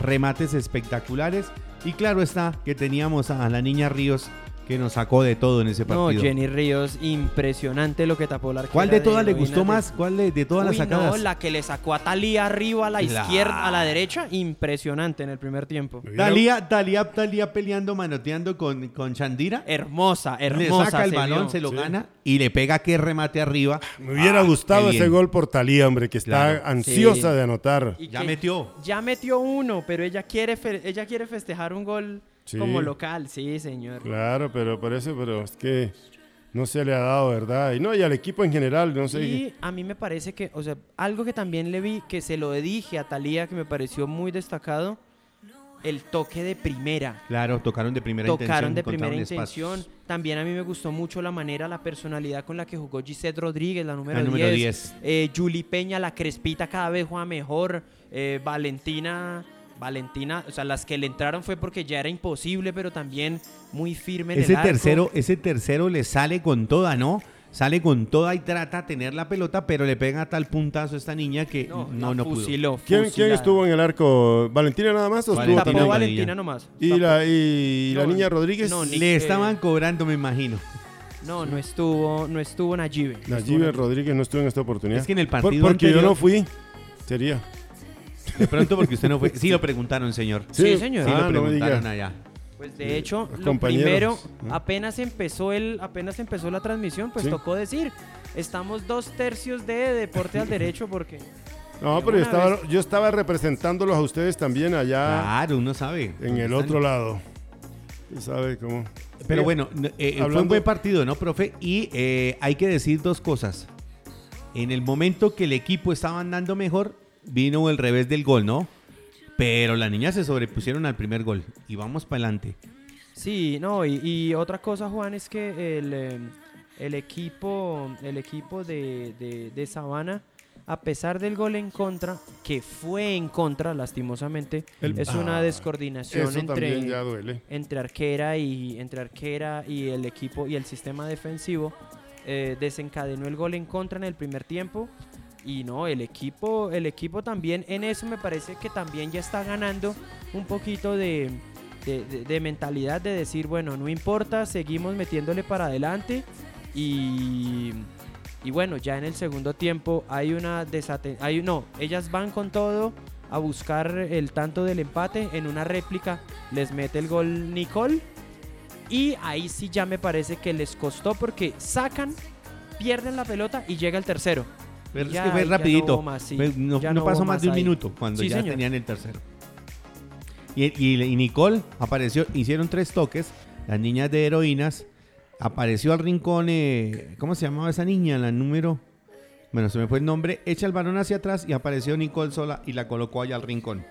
C: remates espectaculares y claro está que teníamos a la niña Ríos que nos sacó de todo en ese partido.
D: No, Jenny Ríos, impresionante lo que tapó la
C: ¿Cuál de todas le gustó más? ¿Cuál de, todas las sacadas?
D: No, la que le sacó a Talía arriba, a la, izquierda, a la derecha, impresionante en el primer tiempo.
C: Talía, Talía, Talía peleando, manoteando con, con Chandira.
D: Hermosa, hermosa.
C: Le saca el balón, se lo gana y le pega que remate arriba.
B: Me hubiera ah, gustado ese gol por Talía, hombre, que está ansiosa de anotar.
C: ya metió.
D: Ya metió uno, pero ella quiere, ella quiere festejar un gol como local, sí, señor.
B: Claro, pero por eso, pero es que no se le ha dado, ¿verdad? Y no, y al equipo en general, no sé.
D: Y a mí me parece que, o sea, algo que también le vi, que se lo dije a Talía, que me pareció muy destacado, el toque de primera.
C: Claro, tocaron de primera
D: intención. Tocaron de primera intención. También a mí me gustó mucho la manera, la personalidad con la que jugó Gisette Rodríguez, la número, la 10. Eh, Julie Peña, la crespita, cada vez juega mejor. Eh, Valentina Valentina, o sea, las que le entraron fue porque ya era imposible, pero también muy firme en
C: ese
D: el arco.
C: tercero, ese tercero le sale con toda, ¿no? Sale con toda y trata de tener la pelota, pero le pega tal puntazo a esta niña que no, no, pudo.
D: fusiló,
B: ¿Quién, ¿Quién estuvo en el arco? ¿Valentina nada más o
C: Valentina
B: estuvo
D: Tapó
B: también?
D: Valentina nomás.
B: ¿Y la, y la
D: No,
B: niña Rodríguez?
D: no, ni-
C: Le
D: Eh,
C: estaban cobrando, me imagino.
D: No, no estuvo, no estuvo Nayibe. No estuvo
B: Nayibe. Rodríguez no estuvo en esta oportunidad.
C: Es que en el
B: Por-
C: partido
B: porque yo no fui. Sería.
C: De pronto porque usted no fue. Sí, lo preguntaron, señor.
D: Sí, señor.
C: Sí,
B: Ah,
C: lo
B: me
C: preguntaron allá.
D: Pues de hecho,
B: Los
D: lo primero,
B: ¿no?
D: apenas empezó el, apenas empezó la transmisión, pues
B: Sí.
D: tocó decir, estamos dos tercios de deporte al derecho porque (laughs)
B: No, pero yo estaba,
D: vez.
B: yo estaba representándolos a ustedes también allá
C: Claro, uno sabe.
B: en el
C: Están-
B: otro lado. ¿Usted sabe cómo?
C: Pero bueno, n- eh, fue un buen partido, ¿no, profe? Y eh, hay que decir dos cosas. En el momento que el equipo estaba andando mejor, vino el revés del gol, ¿no? Pero las niñas se sobrepusieron al primer gol. Y vamos para adelante.
D: Sí, no, y, y otra cosa, Juan, es que el, eh, el equipo, el equipo de, de, de Sabana, a pesar del gol en contra, que fue en contra, lastimosamente,
B: El-
D: es una
B: Ah,
D: descoordinación entre, entre arquera y entre arquera y el equipo y el sistema defensivo. eh, desencadenó el gol en contra en el primer tiempo. Y no, el equipo, el equipo también en eso me parece que también ya está ganando un poquito de, de, mentalidad de decir, bueno, no importa, seguimos metiéndole para adelante. Y, y bueno, ya en el segundo tiempo hay una desatención. No, ellas van con todo a buscar el tanto del empate. En una réplica les mete el gol Nicole. Y ahí sí ya me parece que les costó porque sacan, pierden la pelota y llega el tercero.
C: Pero
D: Ya,
C: es que fue
D: no
C: rapidito.
D: hubo más, sí.
C: Fue- no
D: Ya
C: no
D: no
C: pasó más
D: más
C: de un
D: ahí.
C: minuto cuando
D: Sí,
C: ya
D: señor.
C: tenían el tercero. Y, y- y Nicole apareció, hicieron tres toques. Las niñas de heroínas. Apareció al rincón. eh, ¿Cómo se llamaba esa niña? La número. Bueno, se me fue el nombre. Echa el balón hacia atrás y apareció Nicole sola y la colocó allá al rincón.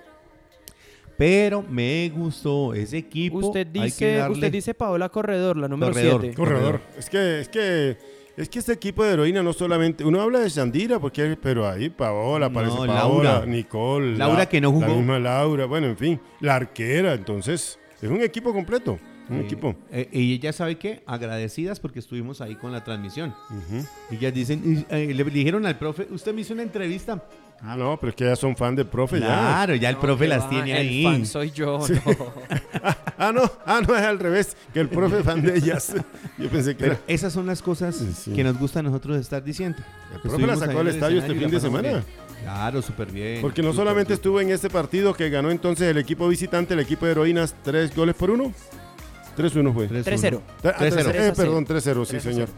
C: Pero me gustó ese equipo.
D: Usted
C: hay que
D: dice,
C: darle-
D: usted dice Paola Corredor, la número
C: Corredor.
D: 7.
B: Corredor. Es que, es que, es que este equipo de heroína no solamente. Uno habla de Shandira, porque, pero ahí Paola, aparece
C: No,
B: Paola,
C: Laura.
B: Nicole.
C: Laura que no jugó.
B: La misma Laura, bueno, en fin. La arquera, entonces. Es un equipo completo. Un
C: Eh,
B: equipo.
C: eh, y ella sabe qué, agradecidas porque estuvimos ahí con la transmisión. Y ellas dicen, eh, le dijeron al profe, usted me hizo una entrevista.
B: Ah, no, pero es que ya son fan del profe ya.
C: Claro, ya el
D: No,
C: profe las
D: va,
C: tiene
D: el
C: ahí.
D: fan soy yo, no. (laughs)
B: Ah, no, ah, no, es al revés, que el profe es fan de ellas. (laughs) Yo pensé que
C: Pero
B: era.
C: esas son las cosas
B: Sí,
C: que nos gusta a nosotros estar diciendo.
B: El profe la
C: estuvimos
B: sacó
C: ahí
B: al estadio este fin
C: la
B: de semana.
C: bien. Claro, súper bien.
B: Porque no solamente
C: bien.
B: estuvo en ese partido que ganó entonces el equipo visitante, el equipo de heroínas, tres goles por uno. 3-1 fue.
D: 3-0.
B: Ah,
C: 3-0.
B: 3-0. Eh, perdón, 3-0, sí,
D: 3-0.
B: señor.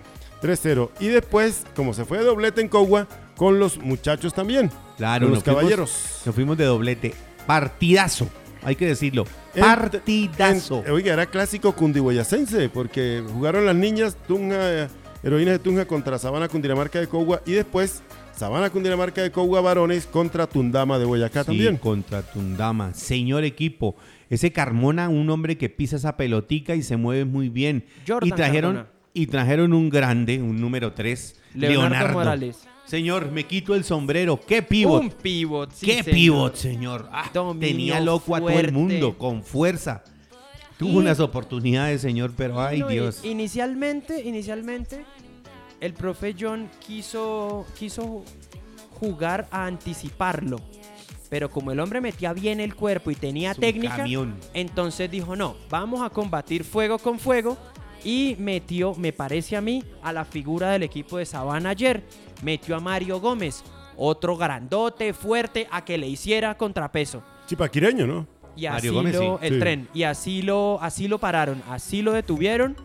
B: 3-0. Y después, como se fue de doblete en Cogua, con los muchachos también.
C: Claro, nos
B: los
C: fuimos-
B: caballeros.
C: Nos fuimos de doblete. Partidazo, hay que decirlo.
B: En-
C: Partidazo.
B: en- oiga, era clásico cundiboyacense, porque jugaron las niñas Tunja, eh, heroínas de Tunja contra Sabana Cundinamarca de Cogua y después Sabana Cundinamarca de Cogua varones contra Tundama de Boyacá
C: Sí,
B: también.
C: contra Tundama. Señor equipo, ese Carmona, un hombre que pisa esa pelotica y se mueve muy bien.
D: Jordan
C: y trajeron
D: Carmona.
C: y trajeron un grande, un número 3,
D: Leonardo,
C: Leonardo.
D: Morales.
C: Señor, me quito el sombrero. ¿Qué pivot?
D: Un pivot, sí,
C: ¿Qué
D: señor.
C: pivot, señor? Ah, tenía loco a todo el mundo, con fuerza. Tuvo
D: Y-
C: unas oportunidades, señor, pero ay
D: No,
C: Dios.
D: Inicialmente, inicialmente, el profe John quiso, quiso jugar a anticiparlo. Pero como el hombre metía bien el cuerpo y tenía técnica,
C: camión.
D: entonces dijo, no, vamos a combatir fuego con fuego. Y metió, me parece a mí, a la figura del equipo de Sabana ayer. Metió a Mario Gómez, otro grandote, fuerte, a que le hiciera contrapeso.
B: Chipaquireño, ¿no?
D: Y así
C: Mario Gómez,
D: lo,
C: sí.
D: el
B: Sí.
D: tren. Y así lo, así lo pararon, así lo detuvieron.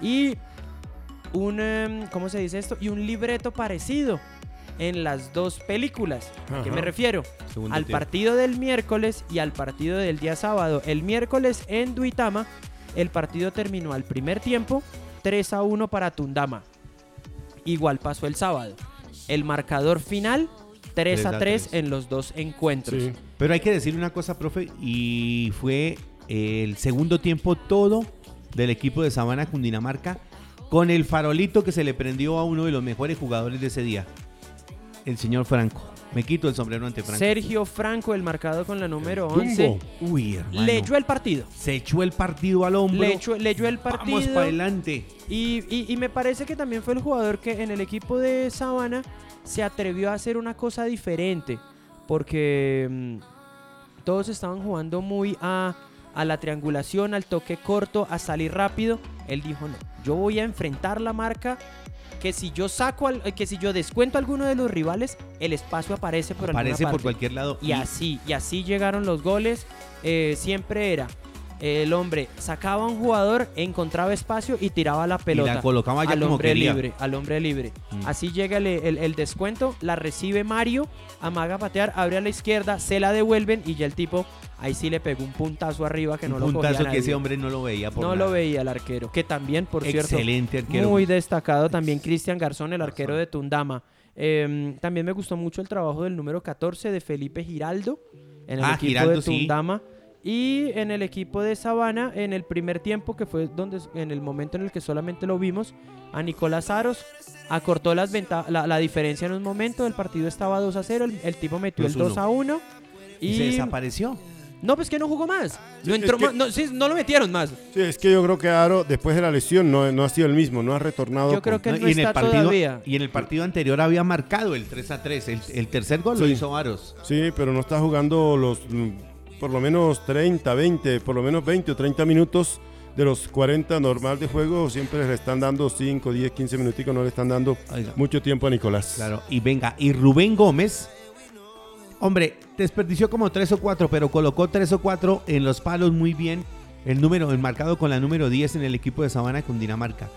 D: Y un, em, ¿cómo se dice esto? Y un libreto parecido en las dos películas. ¿A qué
B: Ajá.
D: me refiero?
C: Segundo
D: al
C: tiempo.
D: partido del miércoles y al partido del día sábado. El miércoles en Duitama, el partido terminó al primer tiempo 3 a 1 para Tundama. Igual pasó el sábado. El marcador final 3
C: 3
D: a
C: a
D: 3
C: 3.
D: en los dos encuentros.
B: Sí.
C: Pero hay que decir una cosa, profe, y fue el segundo tiempo todo del equipo de Sabana Cundinamarca con el farolito que se le prendió a uno de los mejores jugadores de ese día, el señor Franco. Me quito el sombrero ante Franco.
D: Sergio Franco, el marcado con la número 11.
C: Uy, hermano.
D: Leyó el partido.
C: Se echó el partido al hombro.
D: Leyó, leyó el partido.
C: Vamos para adelante.
D: Y, y, y me parece que también fue el jugador que en el equipo de Sabana se atrevió a hacer una cosa diferente. Porque mm, todos estaban jugando muy a, a la triangulación, al toque corto, a salir rápido. Él dijo, no, yo voy a enfrentar la marca que si yo saco, al- que si yo descuento a alguno de los rivales, el espacio aparece por
C: Aparece por
D: parte.
C: cualquier lado.
D: Y así, y así llegaron los goles. Eh, siempre era el hombre sacaba a un jugador, encontraba espacio y tiraba la pelota.
C: la colocaba ya
D: al
C: como
D: hombre
C: quería.
D: libre, al hombre libre.
C: Mm.
D: Así llega el, el- el descuento, la recibe Mario, amaga a patear, abre a la izquierda, se la devuelven y ya el tipo ahí sí le pegó un puntazo arriba que no
C: un
D: lo cogía
C: puntazo que ese hombre no lo veía por
D: No
C: nada.
D: lo veía el arquero, que también, por cierto,
C: Excelente arquero.
D: muy destacado también Cristian Garzón, el arquero de Tundama. Eh, también me gustó mucho el trabajo del número 14 de Felipe Giraldo en el
C: Ah,
D: equipo
C: Giraldo,
D: de
C: sí.
D: Y en el equipo de Sabana, en el primer tiempo, que fue donde en el momento en el que solamente lo vimos, a Nicolás Aros acortó las venta- la, la diferencia en un momento. El partido estaba 2 a 0, el, el tipo metió el
C: 2-1.
D: 2 a 1.
C: Y,
D: Y,
C: se desapareció.
D: no, pues que no jugó más. No, entró
B: que-
D: más- no, sí, no lo metieron más.
B: Sí, es que yo creo que Aro, después de la lesión, no, no ha sido el mismo, no ha retornado.
D: Yo creo
B: con-
D: que él no
C: y, en el
D: está
C: partido,
D: todavía.
C: y en el partido anterior había marcado el 3 a 3. El, el tercer gol lo hizo Varos.
B: Sí, pero no está jugando los por lo menos 30, 20, por lo menos 20 o 30 minutos de los 40 normal de juego. Siempre le están dando 5, 10, 15 minuticos, no le están dando
C: Oiga.
B: mucho tiempo a Nicolás.
C: Claro, y venga, y Rubén Gómez, hombre, desperdició como tres o cuatro, pero colocó tres o cuatro en los palos muy bien. El número, el marcado con la número 10 en el equipo de Sabana con Dinamarca.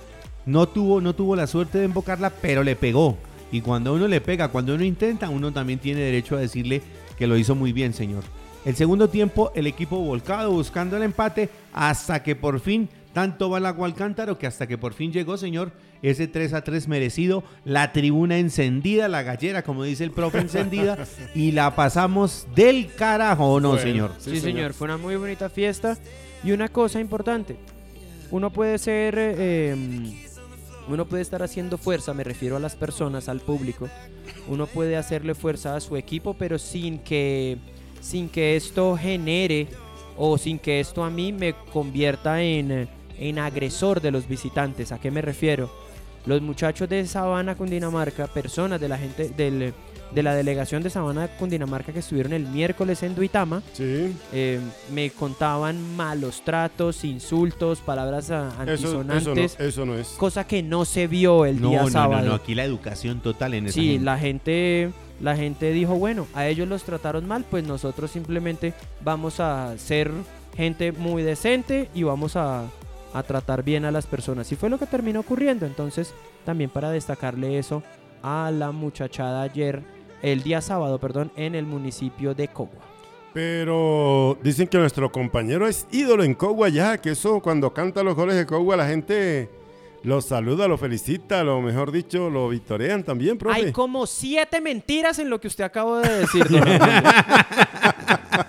C: No tuvo, no tuvo la suerte de embocarla, pero le pegó. Y cuando uno le pega, cuando uno intenta, uno también tiene derecho a decirle que lo hizo muy bien, señor. El segundo tiempo, el equipo volcado buscando el empate hasta que por fin, tanto va el agua al cántaro que hasta que por fin llegó, señor, ese 3 a 3 merecido, la tribuna encendida, la gallera, como dice el profe, encendida, y la pasamos del carajo, ¿no,
B: Bueno,
C: señor?
D: Sí, señor. Fue una muy bonita fiesta. Y una cosa importante. Uno puede ser... eh, em, uno puede estar haciendo fuerza, me refiero a las personas, al público. Uno puede hacerle fuerza a su equipo, pero sin que, sin que esto genere o sin que esto a mí me convierta en, en agresor de los visitantes. ¿A qué me refiero? Los muchachos de Sabana, Cundinamarca, personas de la gente del, de la delegación de Sabana, Cundinamarca que estuvieron el miércoles en Duitama,
B: Sí,
D: eh, me contaban malos tratos, insultos, palabras
B: eso, eso, no,
D: antisonantes,
B: eso no es.
D: cosa que no se vio el
C: No,
D: día
C: no, no,
D: sábado.
C: no, aquí la educación total en esa
D: Sí,
C: gente.
D: la gente, la gente dijo, bueno, a ellos los trataron mal, pues nosotros simplemente vamos a ser gente muy decente y vamos a, a tratar bien a las personas. Y fue lo que terminó ocurriendo. Entonces, también para destacarle eso a la muchachada ayer, el día sábado, perdón, en el municipio de Cogua.
B: Pero dicen que nuestro compañero es ídolo en Cogua ya, que eso cuando canta los goles de Cogua la gente lo saluda, lo felicita, lo mejor dicho, lo victorean también, profe.
D: Hay como siete mentiras en lo que usted acabó de decir. (laughs) (laughs)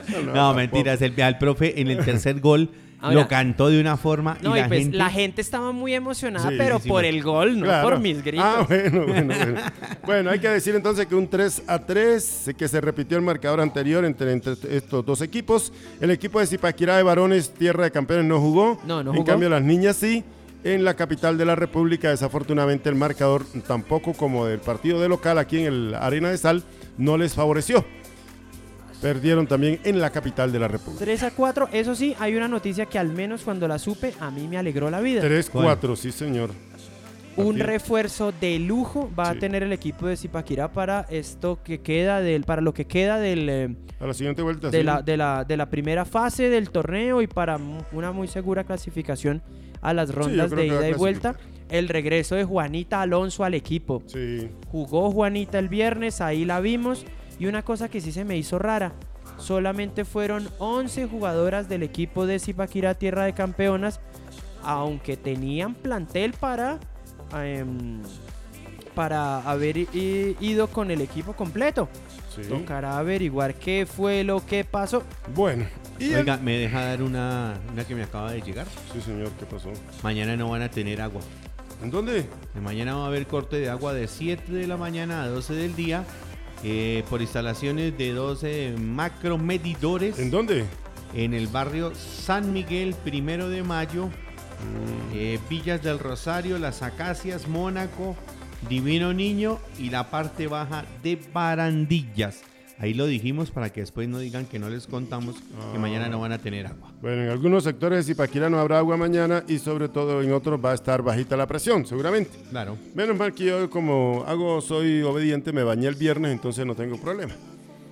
B: No,
C: No,
B: tampoco.
C: mentiras, el, al profe en el tercer gol
D: Ahora-
C: lo cantó de una forma
D: No,
C: y
D: y
C: la
D: pues
C: gente...
D: la gente estaba muy emocionada,
B: Sí,
D: pero
C: sí,
D: por
C: bueno.
D: el gol, no
B: Claro.
D: por mis gritos.
B: Ah, (laughs) bueno, bueno, bueno. Bueno, hay que decir entonces que un 3 a 3, que se repitió el marcador anterior entre, entre estos dos equipos. El equipo de Zipaquirá de varones, tierra de campeones, no jugó.
D: No, no
B: En
D: jugó.
B: cambio, las niñas sí. En la capital de la República, desafortunadamente, el marcador tampoco como del partido de local aquí en el Arena de Sal no les favoreció. Perdieron también en la capital de la República.
D: 3 a 4, eso sí, hay una noticia que al menos cuando la supe, a mí me alegró la vida.
B: 3-4, sí, señor.
D: Un
B: Partido.
D: refuerzo de lujo va
B: Sí.
D: a tener el equipo de Zipaquirá para esto que queda del, para lo que queda del, eh,
B: A la siguiente vuelta.
D: de,
B: sí.
D: la, de, la, de la primera fase del torneo y para una muy segura clasificación a las rondas de ida y vuelta. El regreso de Juanita Alonso al equipo.
B: Sí.
D: Jugó Juanita el viernes, ahí la vimos. Y una cosa que sí se me hizo rara, solamente fueron 11 jugadoras del equipo de Zipaquirá Tierra de Campeonas, aunque tenían plantel para, em, para haber ido con el equipo completo.
B: sí.
D: Tocará averiguar qué fue lo que pasó.
B: Bueno. Y el-
C: Oiga, ¿me deja dar una, una que me acaba de llegar?
B: Sí, señor, ¿qué pasó?
C: Mañana no van a tener agua.
B: ¿En dónde?
C: De Mañana va a haber corte de agua de 7 de la mañana a 12 del día eh, por instalaciones de 12 macromedidores.
B: ¿En dónde?
C: En el barrio San Miguel, primero de mayo, mm. eh, Villas del Rosario, Las Acacias, Mónaco, Divino Niño y la parte baja de Barandillas. Ahí lo dijimos para que después no digan que no les contamos que mañana no van a tener agua.
B: Bueno, en algunos sectores de Zipaquira no habrá agua mañana y sobre todo en otros va a estar bajita la presión, seguramente.
C: Claro.
B: Menos mal que yo como hago, soy obediente, me bañé el viernes, entonces no tengo problema.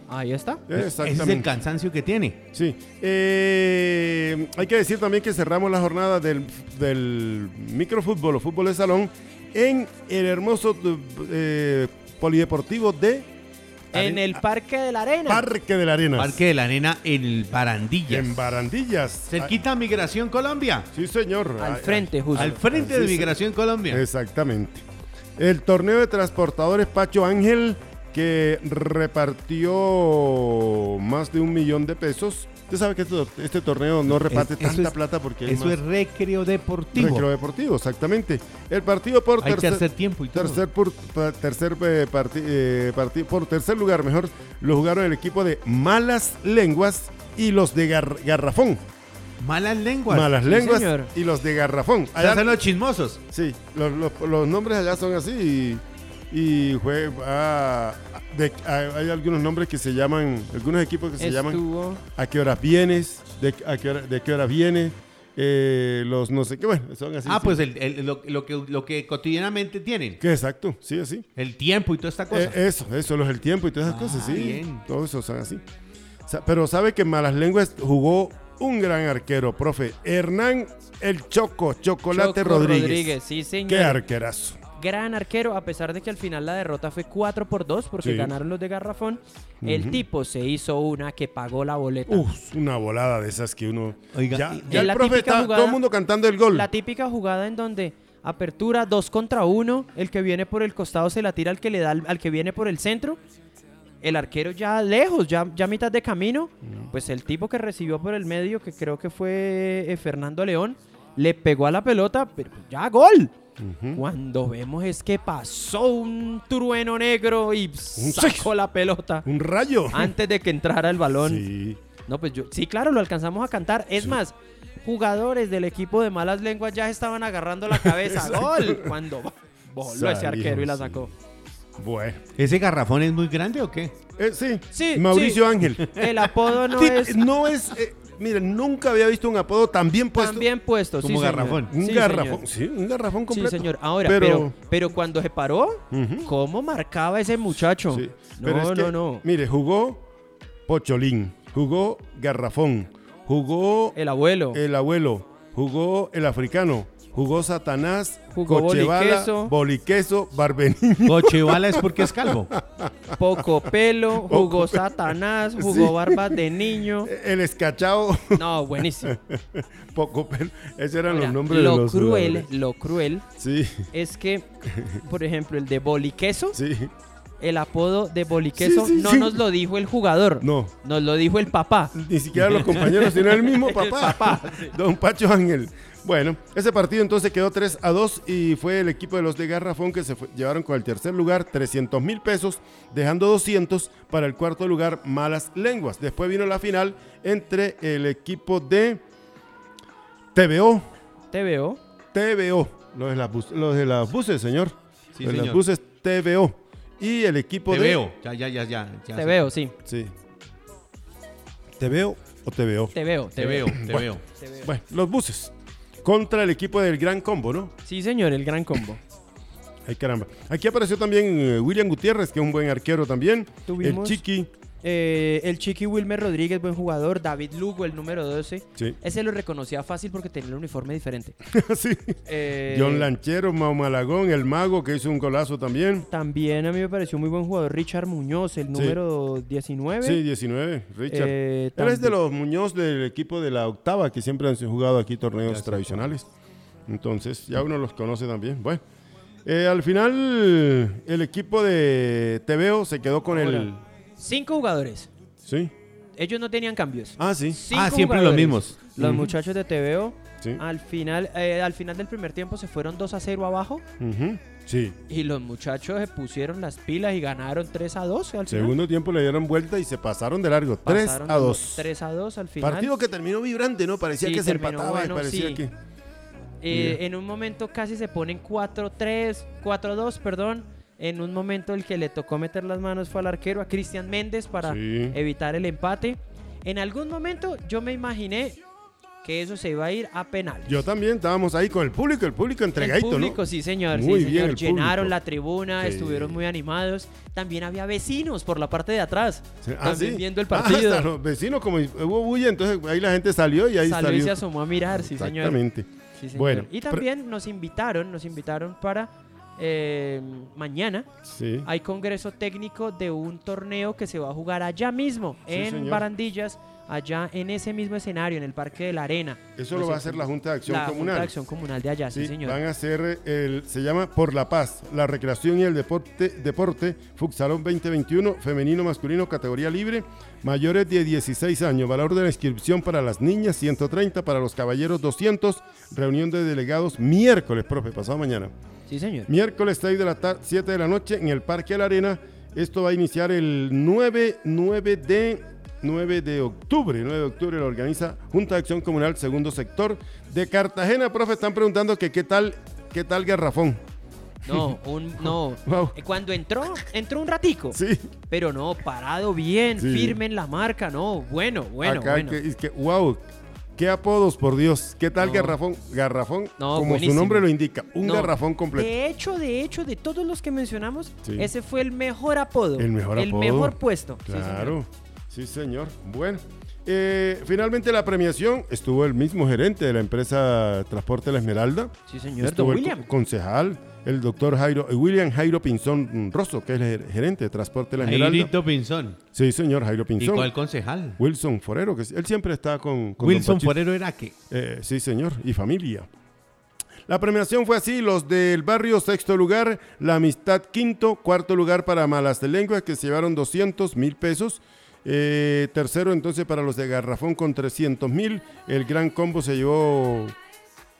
D: Ahí está.
C: Ese es el cansancio que tiene.
B: Sí. Eh, hay que decir también que cerramos la jornada del, del microfútbol o fútbol de salón en el hermoso eh, polideportivo de
D: en el Parque de la Arena.
B: Parque de la Arena.
C: Parque de la Arena en Barandillas.
B: En Barandillas.
C: Cerquita Migración Colombia.
B: Sí, señor.
D: Al frente, justo.
C: Al frente de Migración Colombia.
B: Exactamente. El torneo de transportadores Pacho Ángel que repartió más de un millón de pesos Usted sabe que este, torneo no reparte tanta plata porque
C: eso es recreo deportivo.
B: Recreo deportivo, exactamente. El partido por
C: tercer, tiempo y
B: tercer por tercer eh, eh, partido por tercer lugar, mejor lo jugaron el equipo de Malas Lenguas y los de Garrafón.
C: Malas lenguas.
B: Malas lenguas y los de Garrafón.
C: Allá son los chismosos.
B: Sí, los, nombres allá son así y, y fue ah, hay, algunos nombres que se llaman, algunos equipos que se llaman ¿A qué horas vienes? ¿De, a qué, hora, de qué hora viene? Eh, los no sé qué, bueno, son así.
C: Ah, pues lo, que, lo que cotidianamente tienen.
B: Que exacto, sí, así.
C: El tiempo y toda esta cosa.
B: Eh, eso, eso, los, el tiempo y todas esas cosas, sí. Bien. Todos esos son así. pero sabe que Malas Lenguas jugó un gran arquero, profe. Hernán El Choco, Chocolate Rodríguez. Rodríguez.
D: sí, señor.
B: Qué arquerazo
D: gran arquero, a pesar de que al final la derrota fue 4 por 2 porque ganaron los de Garrafón. El tipo se hizo una que pagó la boleta.
B: Uf, una volada de esas que uno. Oiga, ya, el profe está todo el mundo cantando el gol.
D: La típica jugada en donde apertura 2 contra 1, el que viene por el costado se la tira al que le da al, que viene por el centro. El arquero ya lejos, ya, ya a mitad de camino, pues el tipo que recibió por el medio, que creo que fue eh, Fernando León, le pegó a la pelota, pero ya gol. Cuando vemos es que pasó un trueno negro y sacó (laughs) la pelota.
B: Un rayo.
D: Antes de que entrara el balón. Sí. No, pues yo, sí, claro, lo alcanzamos a cantar. Es más, jugadores del equipo de malas lenguas ya estaban agarrando la cabeza. (laughs) ¡Gol! Cuando voló ese arquero y la sacó.
B: Bueno.
C: ¿Ese garrafón es muy grande o qué?
B: Eh, sí. sí. Mauricio Ángel.
D: El apodo no es.
B: No es. Eh, Miren, nunca había visto un apodo tan bien puesto.
D: Tan bien puesto,
C: Como garrafón.
B: Un garrafón, sí, un garrafón completo.
D: Sí, señor. Ahora, pero, pero, cuando se paró, ¿cómo marcaba ese muchacho? No, no, no.
B: Mire, jugó Pocholín, jugó Garrafón, jugó...
D: El abuelo.
B: El abuelo, jugó el africano, jugó Satanás,
D: jugó Cochevala,
B: Boliqueso, Barbeniño. (laughs)
C: Cochevala es porque es calvo.
D: Poco pelo, jugó Satanás, jugó Barba de Niño. (laughs)
B: El escachao.
D: No, buenísimo. (laughs)
B: Poco pelo. Esos eran los nombres
D: lo
B: de los
D: cruel, Lo cruel sí. es que, por ejemplo, el de Boliqueso. Sí el apodo de Boliqueso no nos lo dijo el jugador. No. Nos lo dijo el papá.
B: Ni siquiera los compañeros, sino el mismo papá. (laughs) el papá. (laughs) Don Pacho Ángel. Bueno, ese partido entonces quedó 3 a 2 y fue el equipo de los de Garrafón que se llevaron con el tercer lugar 300 mil pesos, dejando 200 para el cuarto lugar Malas Lenguas. Después vino la final entre el equipo de TVO.
D: TVO.
B: TVO, los de las, los de las buses, señor. Sí, los de las buses TVO. Y el equipo
C: de... TVO, ya, ya, ya, ya.
D: TVO, sí.
B: Sí. ¿TVO o TVO?
D: TVO,
C: TVO, TVO.
B: bueno, los buses contra el equipo del Gran Combo, ¿no?
D: Sí, señor, el Gran Combo.
B: Ay, caramba. Aquí apareció también eh, William Gutiérrez, que es un buen arquero también.
D: Tuvimos...
B: El Chiqui.
D: Eh, el Chiqui Wilmer Rodríguez, buen jugador. David Lugo, el número 12. Ese lo reconocía fácil porque tenía el uniforme diferente. (laughs)
B: sí. Eh, John Lanchero, Mau Malagón, el mago que hizo un golazo también.
D: También a mí me pareció muy buen jugador Richard Muñoz, el número 19.
B: Sí, 19, Richard. Eh, es de los Muñoz del equipo de la octava que siempre han jugado aquí torneos tradicionales. Entonces, ya uno los conoce también. Bueno. Eh, al final, el equipo de TVO se quedó con el
D: Cinco jugadores.
B: Sí.
D: Ellos no tenían cambios.
B: Ah, sí.
C: ah, siempre los mismos.
D: Los muchachos de TVO. Sí. Al final, eh, al final del primer tiempo se fueron 2 a 0 abajo.
B: Sí.
D: Y los muchachos se pusieron las pilas y ganaron 3 a 2 al final.
B: Segundo tiempo le dieron vuelta y se pasaron de largo. 3
D: Pasaron
B: a 2.
D: 3 a 2 al final.
B: Partido que terminó vibrante, ¿no? Parecía
D: Sí,
B: que se empataba
D: bueno,
B: y parecía
D: sí.
B: que.
D: Eh, en un momento casi se ponen 4-3, 4-2, perdón. En un momento el que le tocó meter las manos fue al arquero, a Cristian Méndez, para
B: Sí.
D: evitar el empate. En algún momento yo me imaginé que eso se iba a ir a penales.
B: Yo también estábamos ahí con el público, el público entregadito,
D: el público,
B: ¿no?
D: sí señor,
B: Muy
D: sí,
B: bien
D: señor.
B: el
D: Llenaron
B: público.
D: la tribuna,
B: Sí.
D: estuvieron muy animados. También había vecinos por la parte de atrás,
B: Sí, ah,
D: también viendo el
B: Ah,
D: partido.
B: hasta los vecinos, como hubo bulla, entonces ahí la gente salió y ahí
D: Salió y
B: salió.
D: se asomó a mirar, sí señor.
B: Exactamente.
D: Sí, señor.
B: Bueno,
D: y también nos invitaron, nos invitaron para eh, mañana.
B: Sí.
D: Hay congreso técnico de un torneo que se va a jugar allá mismo,
B: Sí,
D: en
B: señor.
D: Barandillas, allá en ese mismo escenario, en el Parque de la Arena.
B: Eso
D: No
B: lo va a hacer la Junta de Acción
D: la
B: Comunal.
D: Junta de Acción Comunal de allá, sí,
B: Sí,
D: señor.
B: van a hacer el, se llama Por la Paz, la recreación y el deporte, deporte Fuxalón 2021, femenino, masculino, categoría libre, mayores de 16 años, valor de la inscripción para las niñas 130, para los caballeros 200, reunión de delegados miércoles, profe, pasado mañana.
D: Sí, señor.
B: Miércoles 6 de la tarde, 7 de la noche en el Parque de la Arena. Esto va a iniciar el 9, 9 de 9 de octubre. 9 de octubre lo organiza Junta de Acción Comunal Segundo Sector de Cartagena. Profe, están preguntando que qué tal, qué tal Garrafón.
D: No, un, (laughs) no.
B: Wow.
D: Eh, Cuando entró, entró un ratico.
B: Sí,
D: Pero no, parado bien,
B: Sí.
D: firme en la marca, no. Bueno, bueno,
B: acá
D: bueno.
B: que, es que, wow, qué apodos por Dios. ¿Qué tal
D: No.
B: Garrafón? Garrafón,
D: No,
B: como
D: buenísimo.
B: su nombre lo indica, un
D: No,
B: garrafón completo.
D: De hecho, de hecho, de todos los que mencionamos,
B: Sí.
D: ese fue el mejor apodo.
B: El mejor
D: El
B: apodo.
D: mejor puesto.
B: Claro, sí señor. Bueno, eh, finalmente la premiación estuvo el mismo gerente de la empresa Transporte La Esmeralda.
D: Sí, señor.
B: estuvo el
D: William.
B: co- concejal, el doctor Jairo, eh, William Jairo Pinzón Rosso, que es el ger- gerente de Transporte La Esmeralda.
C: Jairito Pinzón.
B: Sí, señor, Jairo
C: ¿Y
B: Pinzón.
C: cuál concejal?
B: Wilson Forero, que él siempre está con, con
C: Wilson. Forero era que.
B: Eh, sí, señor, y familia. La premiación fue así, los del barrio sexto lugar, la amistad quinto, cuarto lugar para Malas de Lenguas que se llevaron 200 mil pesos, Eh, tercero entonces para los de Garrafón con 300 mil, el gran combo se llevó,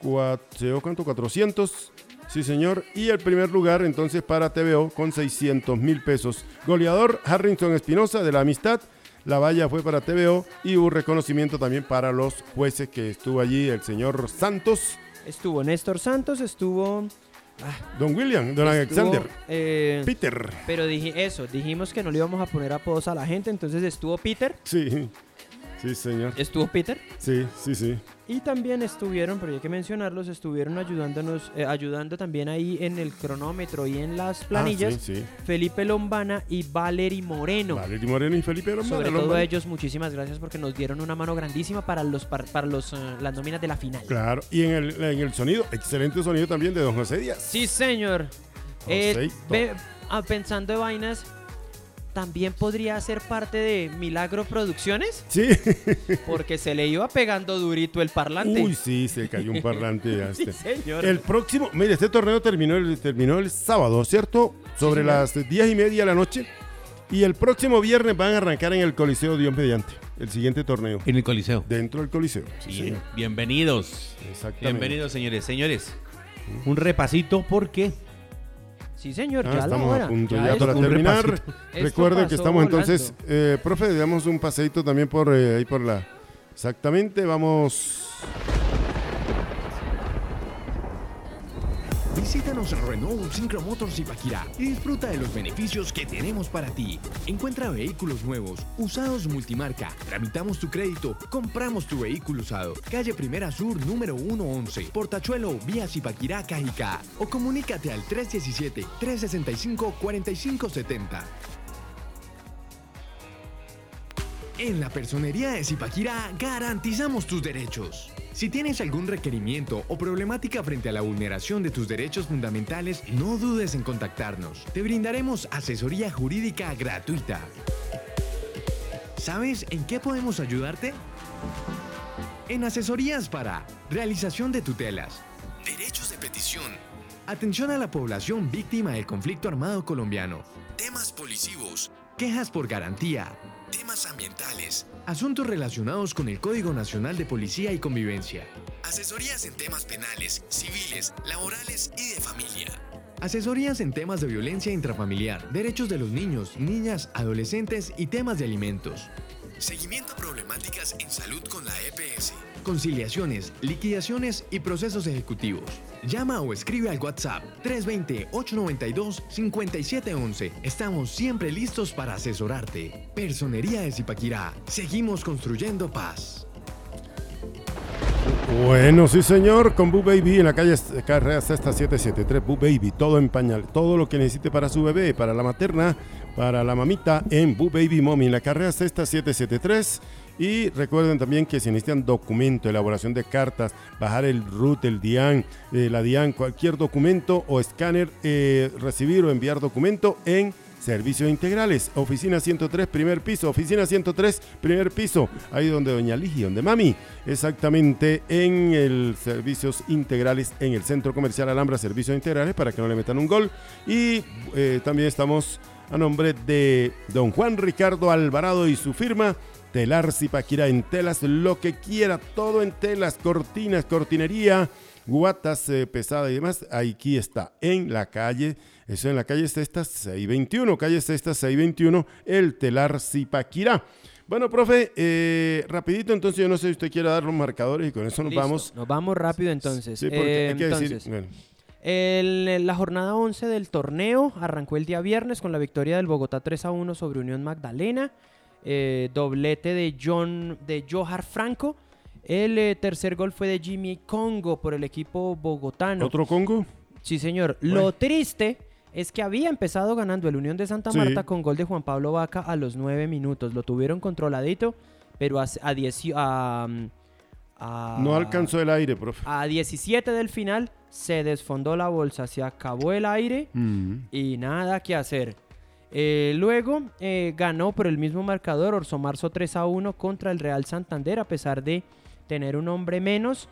B: cua- se llevó ¿cuánto? 400, sí señor, y el primer lugar entonces para TVO con 600 mil pesos. Goleador Harrison Espinosa de la amistad, la valla fue para TVO y hubo reconocimiento también para los jueces que estuvo allí, el señor Santos,
D: Estuvo Néstor Santos, estuvo.
B: Don William, Don
D: estuvo,
B: Alexander,
D: eh,
B: Peter.
D: pero dije eso, dijimos que no le íbamos a poner apodos a la gente, entonces estuvo Peter.
B: Sí, sí señor.
D: Estuvo Peter.
B: Sí, sí, sí.
D: Y también estuvieron, pero hay que mencionarlos, estuvieron ayudándonos, eh, ayudando también ahí en el cronómetro y en las planillas.
B: Ah, sí, sí.
D: Felipe Lombana y Valery Moreno.
B: Valery Moreno y Felipe Lombana,
D: Sobre todo
B: Lombana.
D: a ellos, muchísimas gracias porque nos dieron una mano grandísima para los par- para los eh, las nóminas de la final.
B: Claro, y en el, en el sonido, excelente sonido también de Don José Díaz.
D: Sí, señor. Eh, ve- ah, pensando de vainas, también podría ser parte de Milagro Producciones
B: Sí.
D: porque se le iba pegando durito el parlante.
B: Uy, sí, se cayó un parlante. (laughs)
D: sí,
B: este.
D: señor.
B: El próximo, mire, este torneo terminó el, terminó el sábado, ¿cierto? Sobre las diez y media de la noche. Y el próximo viernes van a arrancar en el Coliseo Dios mediante, el siguiente torneo.
C: En el Coliseo.
B: Dentro del Coliseo. Sí,
C: Bien-
B: señor.
C: bienvenidos.
B: Exactamente.
C: Bienvenidos, señores. Señores, un repasito porque
D: Sí, señor,
B: Ah,
D: ya
B: estamos a punto
D: Ya
B: para terminar. (laughs) Recuerden que estamos entonces, eh, profe, damos un paseito también por eh, ahí por la. Exactamente, vamos.
E: Visítanos en Renault Syncro Motors Ipaquirá y disfruta de los beneficios que tenemos para ti. Encuentra vehículos nuevos, usados multimarca, tramitamos tu crédito, compramos tu vehículo usado. Calle Primera Sur número 111, Portachuelo, vía Zipaquirá, Cajicá. O comunícate al 317-365-4570. En la personería de Zipaquirá garantizamos tus derechos. Si tienes algún requerimiento o problemática frente a la vulneración de tus derechos fundamentales, no dudes en contactarnos. Te brindaremos asesoría jurídica gratuita. ¿Sabes en qué podemos ayudarte? En asesorías para realización de tutelas, derechos de petición, atención a la población víctima del conflicto armado colombiano, temas policivos, quejas por garantía, temas ambientales, asuntos relacionados con el Código Nacional de Policía y Convivencia, asesorías en temas penales, civiles, laborales y de familia. Asesorías en temas de violencia intrafamiliar, derechos de los niños, niñas, adolescentes y temas de alimentos. Seguimiento a problemáticas en salud con la EPS. Conciliaciones, liquidaciones y procesos ejecutivos. Llama o escribe al WhatsApp 320-892-5711. Estamos siempre listos para asesorarte. Personería de Zipaquirá. Seguimos construyendo paz.
B: Bueno, sí señor, con Boo Baby en la calle Carrera Sexta 773, Boo Baby, todo en pañal, todo lo que necesite para su bebé, para la materna, para la mamita en Boo Baby Mommy en la carrera Sexta 773. Y recuerden también que si necesitan documento, elaboración de cartas, bajar el RUT, el DIAN, eh, la DIAN, cualquier documento o escáner, eh, recibir o enviar documento en Servicios integrales, oficina 103, primer piso, oficina 103, primer piso, ahí donde doña Ligi, donde mami, exactamente en el servicios integrales en el centro comercial Alhambra, servicios integrales para que no le metan un gol. Y eh, también estamos a nombre de don Juan Ricardo Alvarado y su firma. Telar Zipaquira en telas, lo que quiera, todo en telas, cortinas, cortinería, guatas eh, pesadas y demás. Aquí está, en la calle eso en la calle Cesta 621, calle Cesta 621, el Telar Zipaquirá. Bueno, profe, eh, rapidito, entonces yo no sé si usted quiere dar los marcadores y con eso nos vamos.
D: Nos vamos rápido entonces. Sí, porque hay que decir... la jornada 11 del torneo arrancó el día viernes con la victoria del Bogotá 3 a 1 sobre Unión Magdalena. Eh, doblete de John de Johar Franco. El tercer gol fue de Jimmy Congo por el equipo bogotano.
B: ¿Otro Congo?
D: Sí, señor. Lo triste es que había empezado ganando el Unión de Santa Marta con gol de Juan Pablo Vaca a los nueve minutos. Lo tuvieron controladito, pero a, a,
B: no alcanzó el aire, profe.
D: A 17 del final se desfondó la bolsa, se acabó el aire mm. y nada que hacer. Eh, luego eh, ganó por el mismo marcador Orso Marzo 3 a 1 contra el Real Santander, a pesar de tener un hombre menos.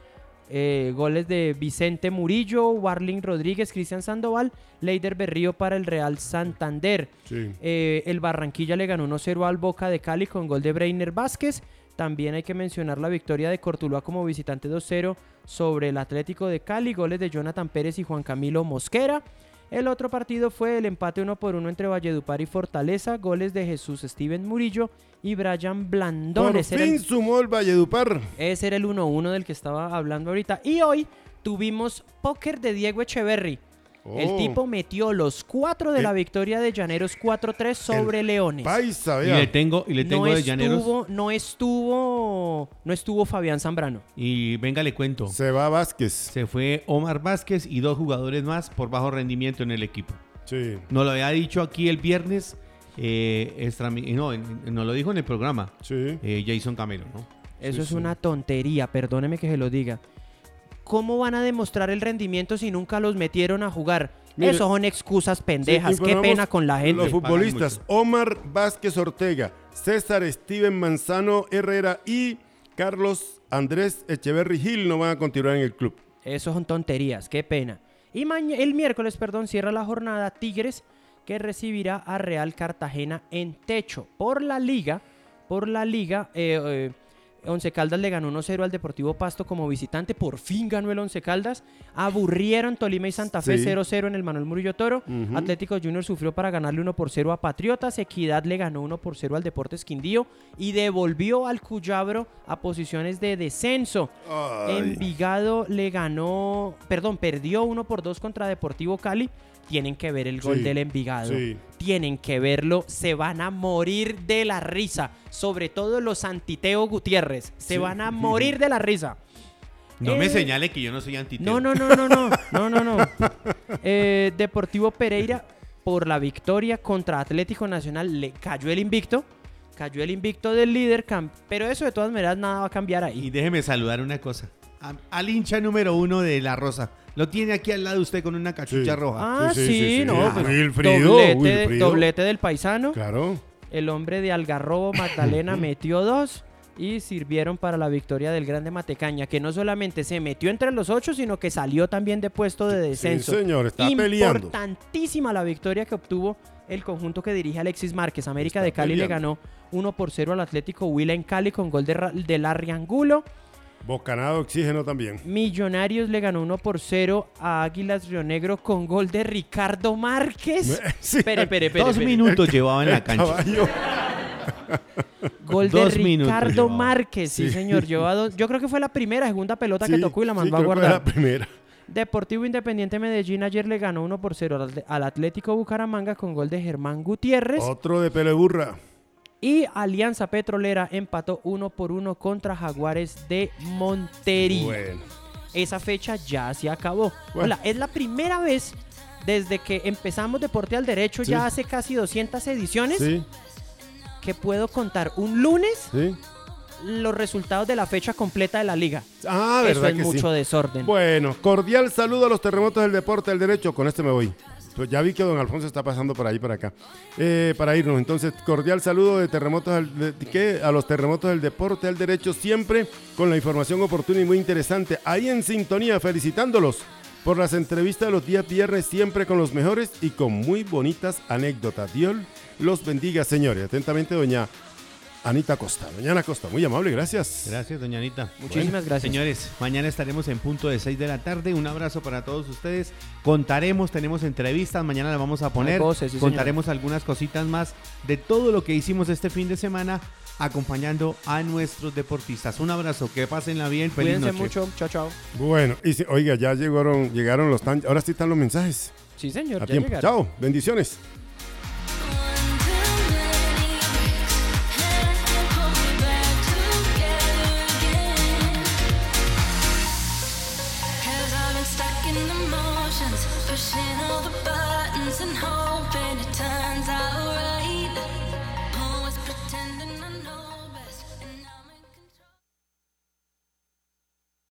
D: Eh, goles de Vicente Murillo, Warling Rodríguez, Cristian Sandoval, Leider Berrío para el Real Santander. El Barranquilla le ganó 1-0 al Boca de Cali con gol de Breiner Vázquez. También hay que mencionar la victoria de Cortuluá como visitante 2-0 sobre el Atlético de Cali, goles de Jonathan Pérez y Juan Camilo Mosquera. El otro partido fue el empate 1 por 1 entre Valledupar y Fortaleza, goles de Jesús Steven Murillo y Brian Blandón.
B: Por fin sumó el Valledupar.
D: Ese era el 1-1 del que estaba hablando ahorita. Y hoy tuvimos póker de Diego Echeverry. El oh. tipo metió los cuatro de la victoria de Llaneros 4-3 sobre Leones.
C: Paisa, y le tengo, y le tengo
D: no
C: de Llaneros.
D: no estuvo, no estuvo Fabián Zambrano.
C: Y venga, le cuento.
B: Se va Vázquez.
C: Se fue Omar Vázquez y dos jugadores más por bajo rendimiento en el equipo.
B: Sí.
C: Nos lo había dicho aquí el viernes. Eh, no, nos lo dijo en el programa.
B: Sí.
C: Eh, Jason Camelo, ¿no?
D: Eso es una tontería, perdóneme que se lo diga. ¿Cómo van a demostrar el rendimiento si nunca los metieron a jugar? Eso son excusas pendejas. Qué pena con la gente.
B: Los futbolistas Omar Vázquez Ortega, César Steven Manzano Herrera y Carlos Andrés Echeverry Gil no van a continuar en el club.
D: Eso son tonterías, qué pena. Y el miércoles, perdón, cierra la jornada Tigres que recibirá a Real Cartagena en techo por la liga. Por la liga. Eh, eh, Once Caldas le ganó 1-0 al Deportivo Pasto como visitante. Por fin ganó el Once Caldas. Aburrieron Tolima y Santa Fe 0-0 en el Manuel Murillo Toro. Atlético Junior sufrió para ganarle 1-0 a Patriotas. Equidad le ganó 1-0 al Deportes Quindío y devolvió al Cuyabro a posiciones de descenso. Envigado le ganó, perdón, perdió 1-2 contra Deportivo Cali tienen que ver el gol del Envigado. Tienen que verlo. Se van a morir de la risa. Sobre todo los Antiteo Gutiérrez. Se van a (laughs) morir de la risa.
C: No me eh, señale que yo no soy antiteo.
D: No, no, no, no, no. No, no, no. Eh, Deportivo Pereira, por la victoria contra Atlético Nacional, le cayó el invicto. Cayó el invicto del líder, pero eso de todas maneras nada va a cambiar ahí.
C: Y déjeme saludar una cosa. Al hincha número uno de La Rosa. Lo tiene aquí al lado usted con una cachucha roja.
D: Ah, sí, no.
B: Pues,
D: doblete, del paisano.
B: Claro.
D: El hombre de Algarrobo, Magdalena, (laughs) metió dos y sirvieron para la victoria del Grande Matecaña, que no solamente se metió entre los ocho, sino que salió también de puesto de descenso.
B: Sí, señor, está peleando.
D: Importantísima la victoria que obtuvo el conjunto que dirige Alexis Márquez. América de Cali le ganó 1 por 0 al Atlético Huila en Cali con gol de, de Larry Angulo.
B: Bocanado, oxígeno también.
D: Millonarios le ganó 1 por 0 a Águilas Río Negro con gol de Ricardo Márquez. (laughs)
B: Sí.
D: Espere, espere, espere,
C: Dos minutos llevaba en la cancha.
B: caballo. (laughs)
D: Gol de
C: Dos
D: Ricardo
C: llevaba.
D: Márquez, sí,
B: Sí.
D: señor. Dos- Yo creo que fue la primera, segunda pelota que tocó y la
B: sí,
D: mandó a guardar.
B: la primera.
D: Deportivo Independiente Medellín ayer le ganó 1 por 0 al- Atlético Bucaramanga con gol de Germán Gutiérrez.
B: Otro de pele burra.
D: Y Alianza Petrolera empató 1 por 1 contra Jaguares de Montería.
B: Bueno.
D: Esa fecha ya se acabó.
B: Bueno.
D: Hola, es la primera vez desde que empezamos Deporte al Derecho,
B: Sí.
D: ya hace casi 200 ediciones,
B: Sí,
D: que puedo contar un lunes
B: sí.
D: los resultados de la fecha completa de la liga.
B: Ah,
D: Eso
B: verdad
D: es
B: que
D: mucho desorden.
B: Bueno, cordial saludo a los terremotos del deporte del derecho. Con este me voy. Ya vi que don Alfonso está pasando por ahí, por acá. Eh, para irnos, entonces, cordial saludo de terremotos al- a los terremotos del deporte del derecho, siempre con la información oportuna y muy interesante. Ahí en sintonía, felicitándolos por las entrevistas de los días viernes, siempre con los mejores y con muy bonitas anécdotas. Dios los bendiga, señores. Atentamente, doña Anita Costa. Doña Ana Costa, muy amable, gracias.
C: Gracias, doña Anita.
D: Muchísimas gracias.
C: Señores, mañana estaremos en punto de 6 de la tarde. Un abrazo para todos ustedes. Contaremos, tenemos entrevistas, mañana las vamos a poner.
D: Hay voces, sí,
C: Contaremos algunas cositas más de todo lo que hicimos este fin de semana acompañando a nuestros deportistas. Un abrazo, que pasen la bien, feliz
D: Cuídense
C: noche.
D: mucho. Chao, chao.
B: Bueno, y si- oiga, ya llegaron, llegaron los tan, ahora sí están los mensajes.
D: Sí, señor.
B: A
D: ya
B: tiempo.
D: llegaron.
B: Chao, bendiciones.
F: Out